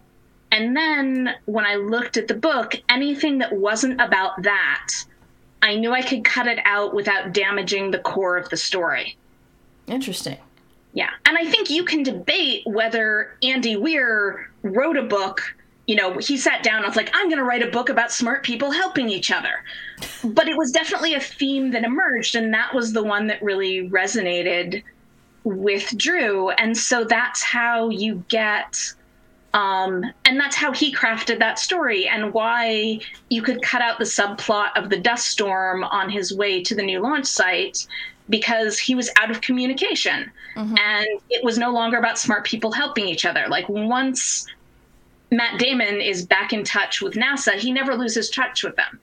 And then when I looked at the book, anything that wasn't about that, I knew I could cut it out without damaging the core of the story. Interesting. Yeah. And I think you can debate whether Andy Weir wrote a book. You know, he sat down and was like, I'm going to write a book about smart people helping each other. But it was definitely a theme that emerged, and that was the one that really resonated with Drew. And so that's how you get um, and that's how he crafted that story and why you could cut out the subplot of the dust storm on his way to the new launch site because he was out of communication. And it was no longer about smart people helping each other. Like once matt damon is back in touch with nasa he never loses touch with them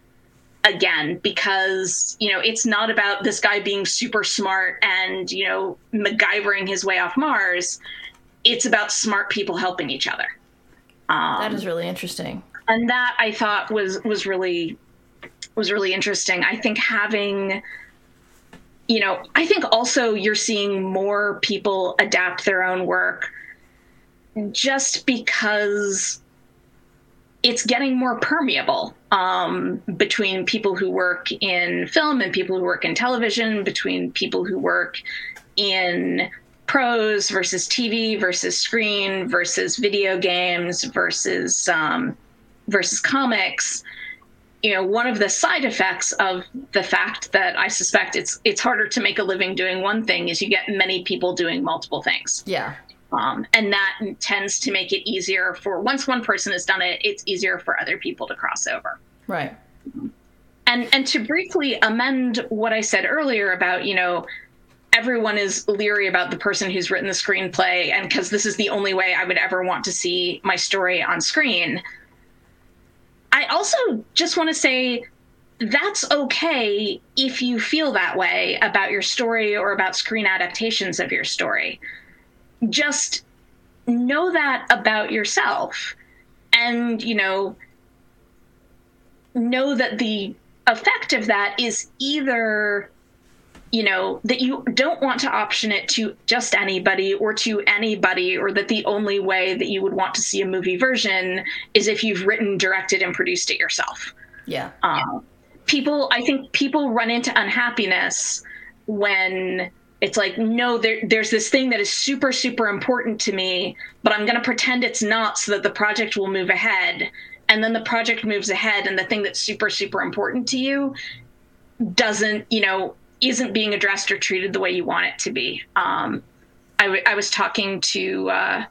again because you know it's not about this guy being super smart and you know MacGyvering his way off mars. It's about smart people helping each other um, That is really interesting. and that i thought was was really was really interesting i think having you know i think also you're seeing more people adapt their own work just because it's getting more permeable um, between people who work in film and people who work in television, between people who work in prose versus TV versus screen versus video games versus um, versus comics. You know, one of the side effects of the fact that I suspect it's it's harder to make a living doing one thing is you get many people doing multiple things Yeah. um, and that tends to make it easier for once one person has done it it's easier for other people to cross over Right. and and to briefly amend what i said earlier about you know everyone is leery about the person who's written the screenplay and because this is the only way i would ever want to see my story on screen. I also just want to say that's okay if you feel that way about your story or about screen adaptations of your story. Just know that about yourself. And you know know that the effect of that is either you know that you don't want to option it to just anybody or to anybody or that the only way that you would want to see a movie version is if you've written directed and produced it yourself Yeah. um, people i think people run into unhappiness when it's like no there, there's this thing that is super super important to me but i'm going to pretend it's not so that the project will move ahead and then the project moves ahead and the thing that's super super important to you doesn't you know isn't being addressed or treated the way you want it to be um, I, w- I was talking to uh,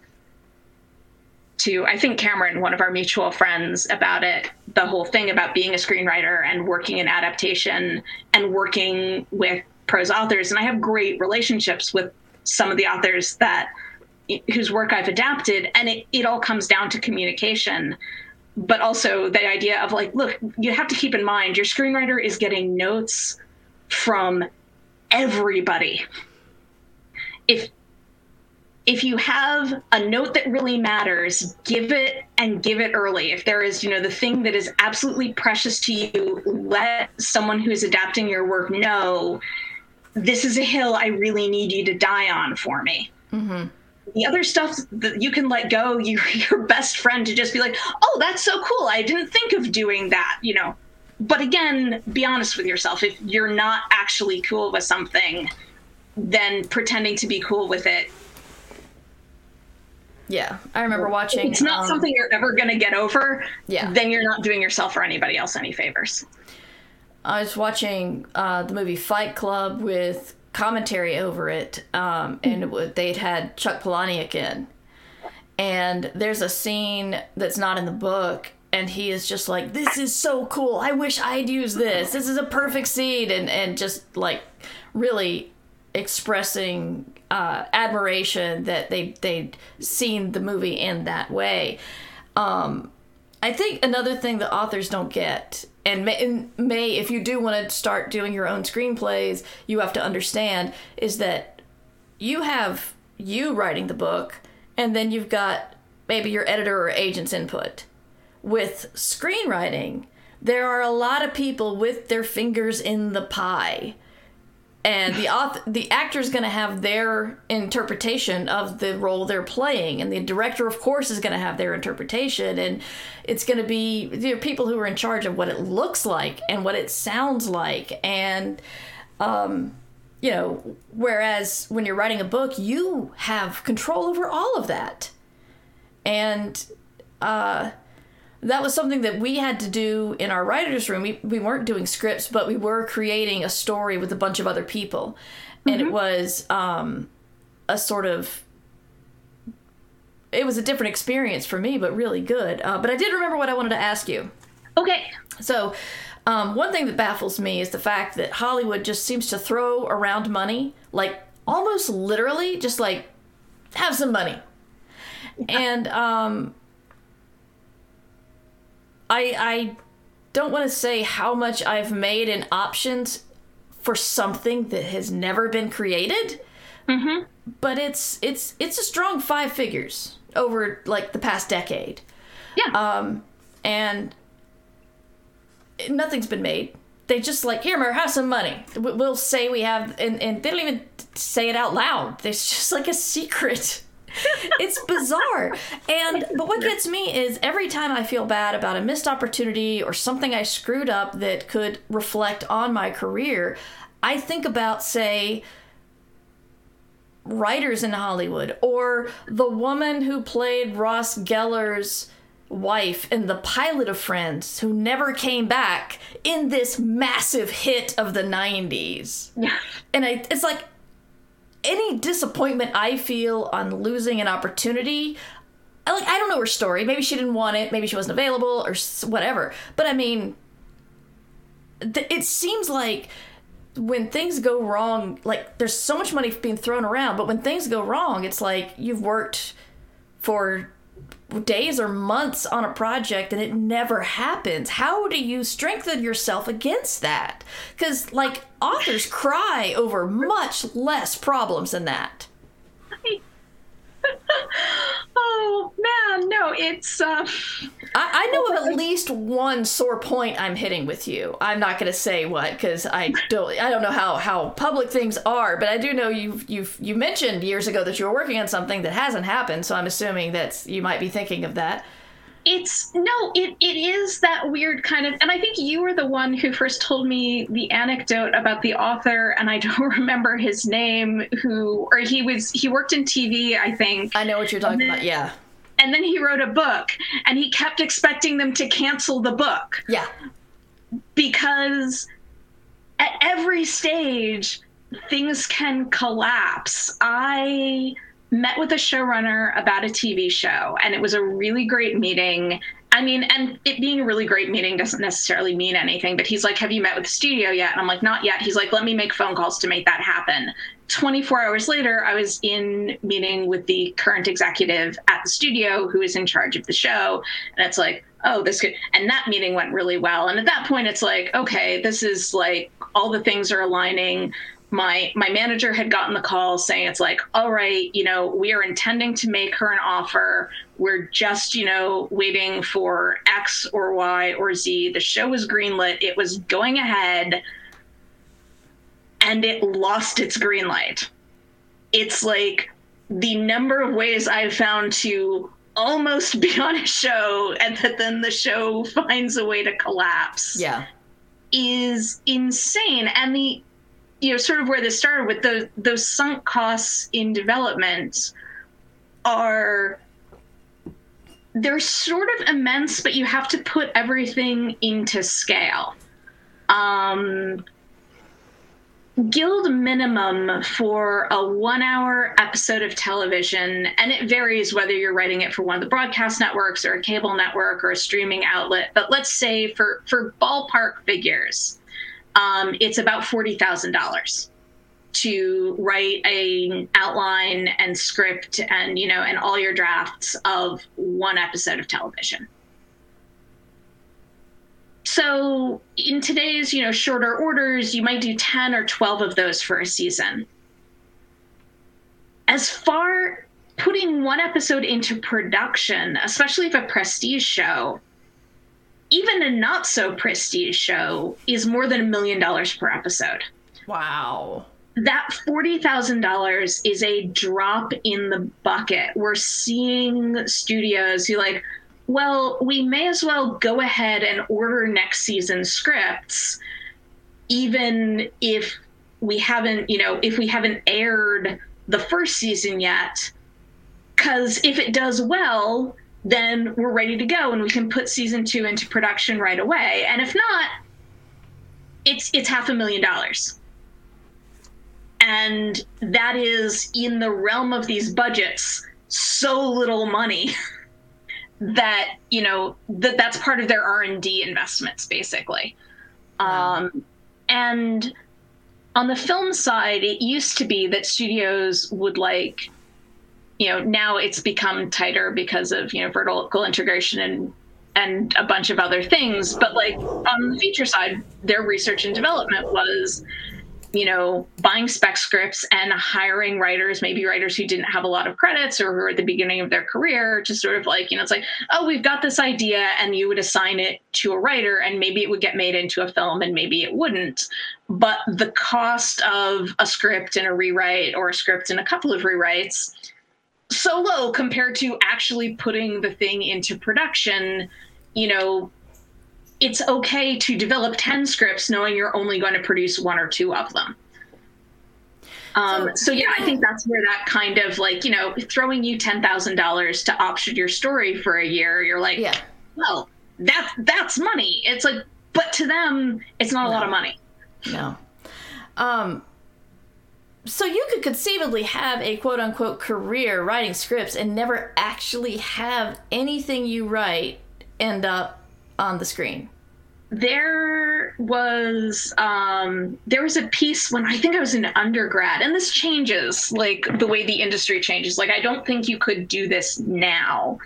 to I think Cameron, one of our mutual friends, about it. The whole thing about being a screenwriter and working in adaptation and working with prose authors, and I have great relationships with some of the authors that whose work I've adapted, and it, it all comes down to communication. But also the idea of like, look, you have to keep in mind your screenwriter is getting notes from everybody. If if you have a note that really matters, give it and give it early. If there is, you know, the thing that is absolutely precious to you, let someone who is adapting your work know this is a hill I really need you to die on for me. Mm-hmm. The other stuff that you can let go, your your best friend to just be like, oh, that's so cool. I didn't think of doing that, you know. But again, be honest with yourself. If you're not actually cool with something, then pretending to be cool with it yeah, I remember watching. It's not um, something you're ever going to get over. Yeah. Then you're not doing yourself or anybody else any favors. I was watching uh, the movie Fight Club with commentary over it, um, and it, they'd had Chuck Palahniuk in. And there's a scene that's not in the book, and he is just like, "This is so cool! I wish I'd use this. This is a perfect scene," and and just like really expressing uh, admiration that they they'd seen the movie in that way. Um, I think another thing that authors don't get, and may, and may, if you do want to start doing your own screenplays, you have to understand is that you have you writing the book, and then you've got maybe your editor or agent's input. With screenwriting, there are a lot of people with their fingers in the pie. And the author, the actor is going to have their interpretation of the role they're playing and the director of course is going to have their interpretation and it's going to be you know, people who are in charge of what it looks like and what it sounds like and um, you know whereas when you're writing a book you have control over all of that. And uh, that was something that we had to do in our writers room. We, we weren't doing scripts but we were creating a story with a bunch of other people. And mm-hmm. it was um, a sort of it was a different experience for me but really good. Uh, but i did remember what i wanted to ask you. Okay. So um, one thing that baffles me is the fact that hollywood just seems to throw around money like almost literally just like have some money. Yeah. and um, I I don't want to say how much I've made in options for something that has never been created. Mm-hmm. But it's it's it's a strong five figures over like the past decade. Yeah. Um, and nothing's been made. They just like here, Mur, have some money. We'll say we have, and and they don't even say it out loud. It's just like a secret. It's bizarre. And but what gets me is every time I feel bad about a missed opportunity or something I screwed up that could reflect on my career, I think about say writers in Hollywood or the woman who played Ross Geller's wife in the pilot of Friends who never came back in this massive hit of the 90s. Yeah. And I, it's like any disappointment I feel on losing an opportunity, I, like I don't know her story. Maybe she didn't want it. Maybe she wasn't available or whatever. But I mean, th- it seems like when things go wrong, like there's so much money being thrown around, but when things go wrong, it's like you've worked for days or months on a project and it never happens. How do you strengthen yourself against that? Because like authors cry over much less problems than that oh man no it's uh I, I, know of at least one sore point I'm hitting with you. I'm not going to say what because I don't. I don't know how, how public things are, but I do know you you you mentioned years ago that you were working on something that hasn't happened. So I'm assuming that you might be thinking of that. It's no, it it is that weird kind of, and I think you were the one who first told me the anecdote about the author, and I don't remember his name. Who or he was he worked in TV, I think. I know what you're talking then, about. Yeah and then he wrote a book and he kept expecting them to cancel the book. Yeah. Because at every stage things can collapse. I met with a showrunner about a TV show and it was a really great meeting I mean, and it being a really great meeting doesn't necessarily mean anything, but he's like, Have you met with the studio yet? And I'm like, Not yet. He's like, Let me make phone calls to make that happen. 24 hours later, I was in meeting with the current executive at the studio who is in charge of the show. And it's like, oh, this could, and that meeting went really well. And at that point, it's like, okay, this is like all the things are aligning my my manager had gotten the call saying it's like all right you know we are intending to make her an offer. We're just you know waiting for x or y or z. The show was greenlit. It was going ahead. And it lost its green light. It's like the number of ways i've found to almost be on a show and that then the show finds a way to collapse Yeah. is insane. And the you know sort of where this started with the those sunk costs in development are they're sort of immense but you have to put everything into scale. Um guild minimum for a one hour episode of television and it varies whether you're writing it for one of the broadcast networks or a cable network or a streaming outlet but let's say for for ballpark figures um, it's about $40000 to write a outline and script and you know and all your drafts of one episode of television. So in today's you know shorter orders you might do 10 or 12 of those for a season. As far putting one episode into production especially if a prestige show even a not so prestige show is more than a million dollars per episode Wow. that $40,000 is a drop in the bucket. We're seeing studios who like, well, we may as well go ahead and order next season scripts even if we haven't, you know, if we haven't aired the first season yet cuz if it does well, then we're ready to go and we can put season 2 into production right away. And if not, it's it's half a million dollars. And that is in the realm of these budgets so little money that you know that that's part of their r&d investments basically. Um, and on the film side it used to be that studios would like you know now it's become tighter because of you know vertical integration and and a bunch of other things but like on the feature side their research and development was you know, buying spec scripts and hiring writers, maybe writers who didn't have a lot of credits or who are at the beginning of their career, to sort of like, you know, it's like, oh, we've got this idea, and you would assign it to a writer, and maybe it would get made into a film, and maybe it wouldn't. But the cost of a script and a rewrite, or a script and a couple of rewrites, so low compared to actually putting the thing into production, you know, it's okay to develop 10 scripts knowing you're only going to produce one or two of them. Um, so, yeah, I think that's where that kind of like, you know, throwing you $10,000 to option your story for a year, you're like, Yeah. well, that, that's money. It's like, but to them, it's not a lot of money. No. Um, so you could conceivably have a quote unquote career writing scripts and never actually have anything you write end up on the screen. there was um there was a piece when i think i was in undergrad and this changes like the way the industry changes like i don't think you could do this now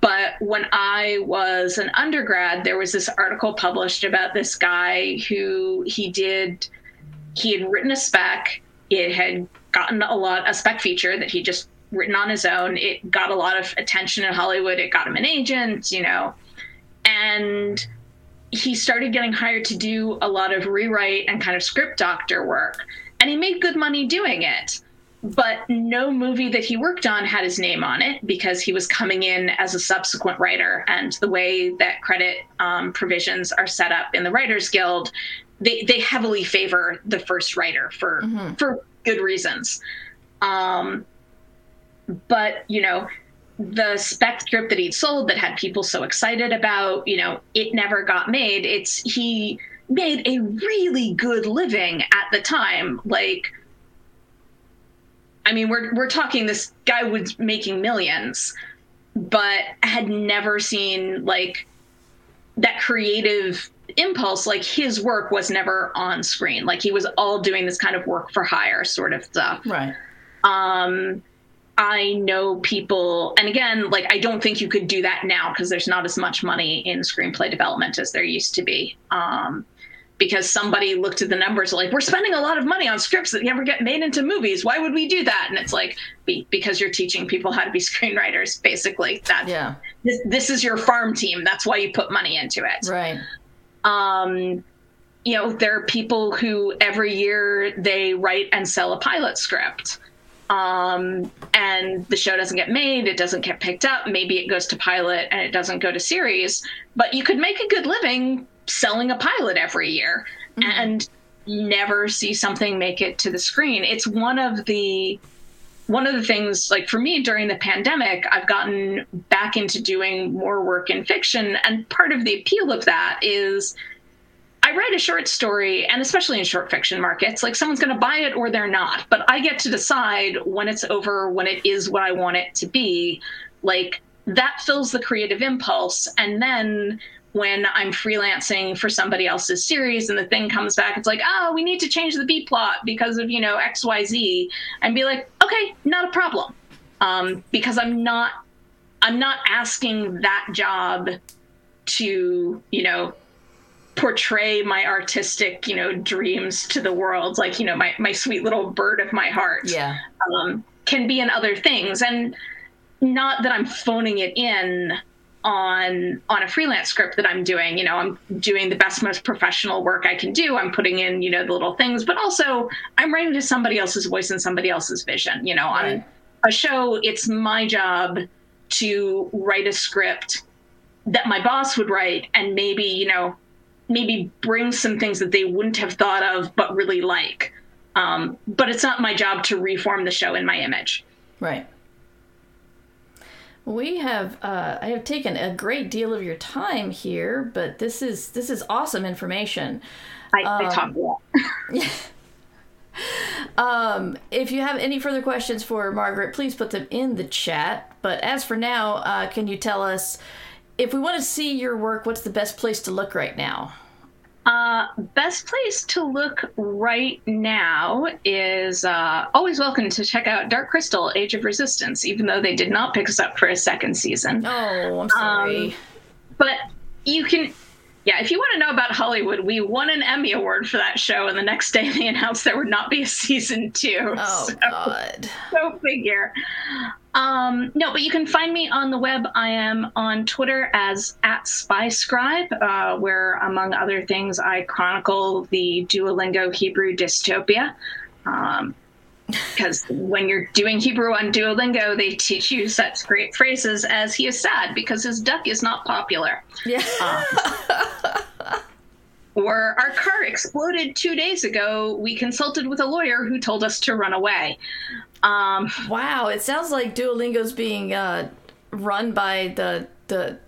but when i was an undergrad there was this article published about this guy who he did he had written a spec it had gotten a lot a spec feature that he just written on his own. It got a lot of attention in hollywood. It got him an agent you know. And he started getting hired to do a lot of rewrite and kind of script doctor work. And he made good money doing it. But no movie that he worked on had his name on it because he was coming in as a subsequent writer. And the way that credit um, provisions are set up in the writers guild they, they heavily favor the first writer for for good reasons um, but you know the spec script that he'd sold that had people so excited about, you know, it never got made. It's he made a really good living at the time. Like I mean, we're we're talking this guy was making millions, but had never seen like that creative impulse like his work was never on screen. Like he was all doing this kind of work for hire sort of stuff. Right. um i know people and again like i don't think you could do that now because there's not as much money in screenplay development as there used to be. Um because somebody looked at the numbers like we're spending a lot of money on scripts that never get made into movies. Why would we do that? And it's like be, because you're teaching people how to be screenwriters basically. That Yeah. this, this is your farm team. That's why you put money into it. Right. Um, you know, there are people who every year they write and sell a pilot script. Um, and the show doesn't get made, it doesn't get picked up. Maybe it goes to pilot and it doesn't go to series. But you could make a good living selling a pilot every year and never see something make it to the screen. It's one of the one of the things like for me during the pandemic i've gotten back into doing more work in fiction. And part of the appeal of that is i write a short story and especially in short fiction markets like someone's going to buy it or they're not. But i get to decide when it's over when it is what i want it to be. Like that fills the creative impulse. And then when I'm freelancing for somebody else's series and the thing comes back, it's like, oh, we need to change the B plot because of, you know, XYZ and be like, okay, not a problem. Um, because I'm not I'm not asking that job to, you know, portray my artistic, you know, dreams to the world, like, you know, my, my sweet little bird of my heart Yeah. um, can be in other things. And not that I'm phoning it in on on a freelance script that I'm doing. You know, I'm doing the best, most professional work I can do. I'm putting in, you know, the little things, but also I'm writing to somebody else's voice and somebody else's vision. You know, on Right. a show, it's my job to write a script that my boss would write and maybe, you know, maybe bring some things that they wouldn't have thought of but really like. Um, but it's not my job to reform the show in my image. Right. We have uh, I have taken a great deal of your time here, but this is this is awesome information. I, I talk a lot. Um, if you have any further questions for Margaret, please put them in the chat. But as for now, uh, can you tell us if we want to see your work? What's the best place to look right now? Uh, best place to look right now is uh, always welcome to check out Dark Crystal: Age of Resistance, even though they did not pick us up for a second season. Oh, I'm sorry. But you can, yeah, if you want to know about Hollywood, we won an Emmy Award for that show, and the next day they announced there would not be a season two. oh So- God. go figure. Um, no, but you can find me on the web. I am on Twitter as at SpyScribe, uh, where, among other things, I chronicle the Duolingo Hebrew dystopia. Um, because when you're doing Hebrew on Duolingo, they teach you such great phrases as "he is sad because his duck is not popular," Yeah. or "our car exploded two days ago. We consulted with a lawyer who told us to run away." Um, wow. It sounds like Duolingo's being uh, run by the the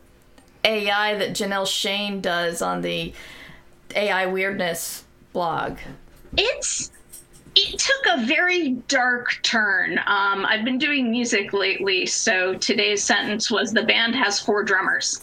AI that Janelle Shane does on the AI weirdness blog. it's it took a very dark turn. Um, I've been doing music lately, so today's sentence was the band has four drummers,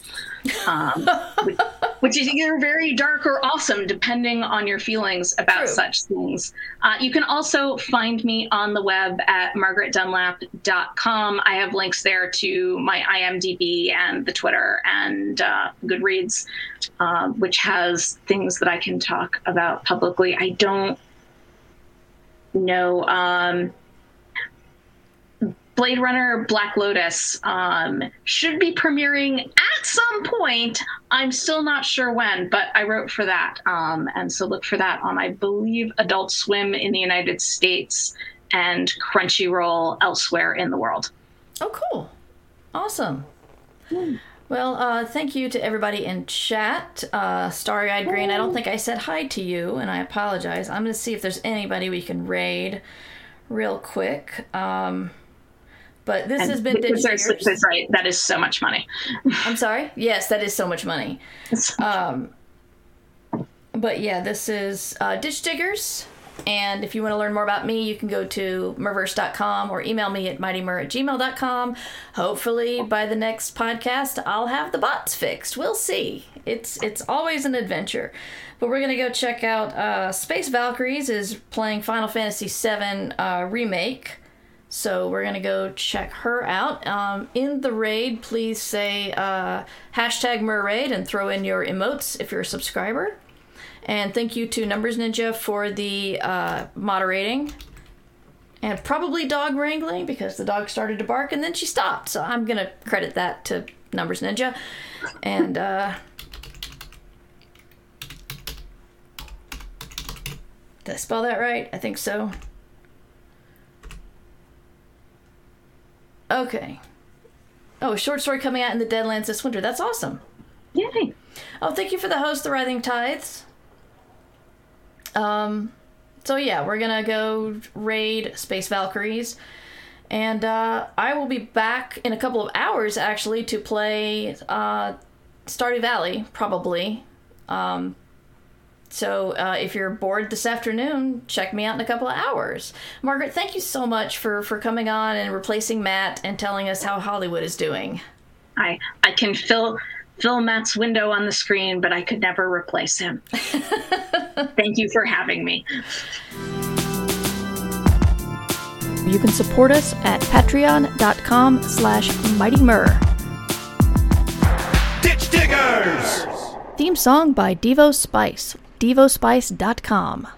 um, which, which is either very dark or awesome, depending on your feelings about True. such things. Uh, you can also find me on the web at margaretdunlap.com. I have links there to my IMDb and the Twitter and uh, Goodreads, uh, which has things that I can talk about publicly. I don't know. Um, Blade Runner Black Lotus um, should be premiering at some point. I'm still not sure when, but I wrote for that. Um, and so look for that on, I believe, Adult Swim in the United States and Crunchyroll elsewhere in the world. Oh, cool. Awesome. Well, uh, thank you to everybody in chat. Uh, Starry Eyed Green, I don't think I said hi to you, and I apologize. I'm going to see if there's anybody we can raid real quick. Um, but this has been Because Ditch there's- Diggers. there's- right, that is so much money. I'm sorry? Yes, that is so much money. Um, but yeah, this is uh, Ditch Diggers. And if you want to learn more about me, you can go to murverse.com or email me at mightymur at gmail.com. Hopefully, by the next podcast, I'll have the bots fixed. We'll see. It's it's always an adventure. But we're gonna go check out uh, Space Valkyries is playing Final Fantasy VII uh, remake. So we're gonna go check her out. Um, in the raid, please say uh, hashtag MurRaid and throw in your emotes if you're a subscriber. And thank you to Numbers Ninja for the uh, moderating. And probably dog wrangling because the dog started to bark and then she stopped. So I'm gonna credit that to Numbers Ninja. And uh, Did I spell that right? I think so. Okay. Oh, a short story coming out in the Deadlands this winter. That's awesome. Yay. Oh, thank you for the host, The Writhing Tides. Um, so yeah, we're gonna go raid Space Valkyries. And uh, I will be back in a couple of hours actually to play uh, Stardew Valley, probably. Um, so uh, if you're bored this afternoon, check me out in a couple of hours. Margaret, thank you so much for, for coming on and replacing Matt and telling us how Hollywood is doing. I I can fill fill Matt's window on the screen, but I could never replace him. Thank you for having me. You can support us at patreon.com slash mightymur. Ditch Diggers! Theme song by Devo Spice, devospice.com.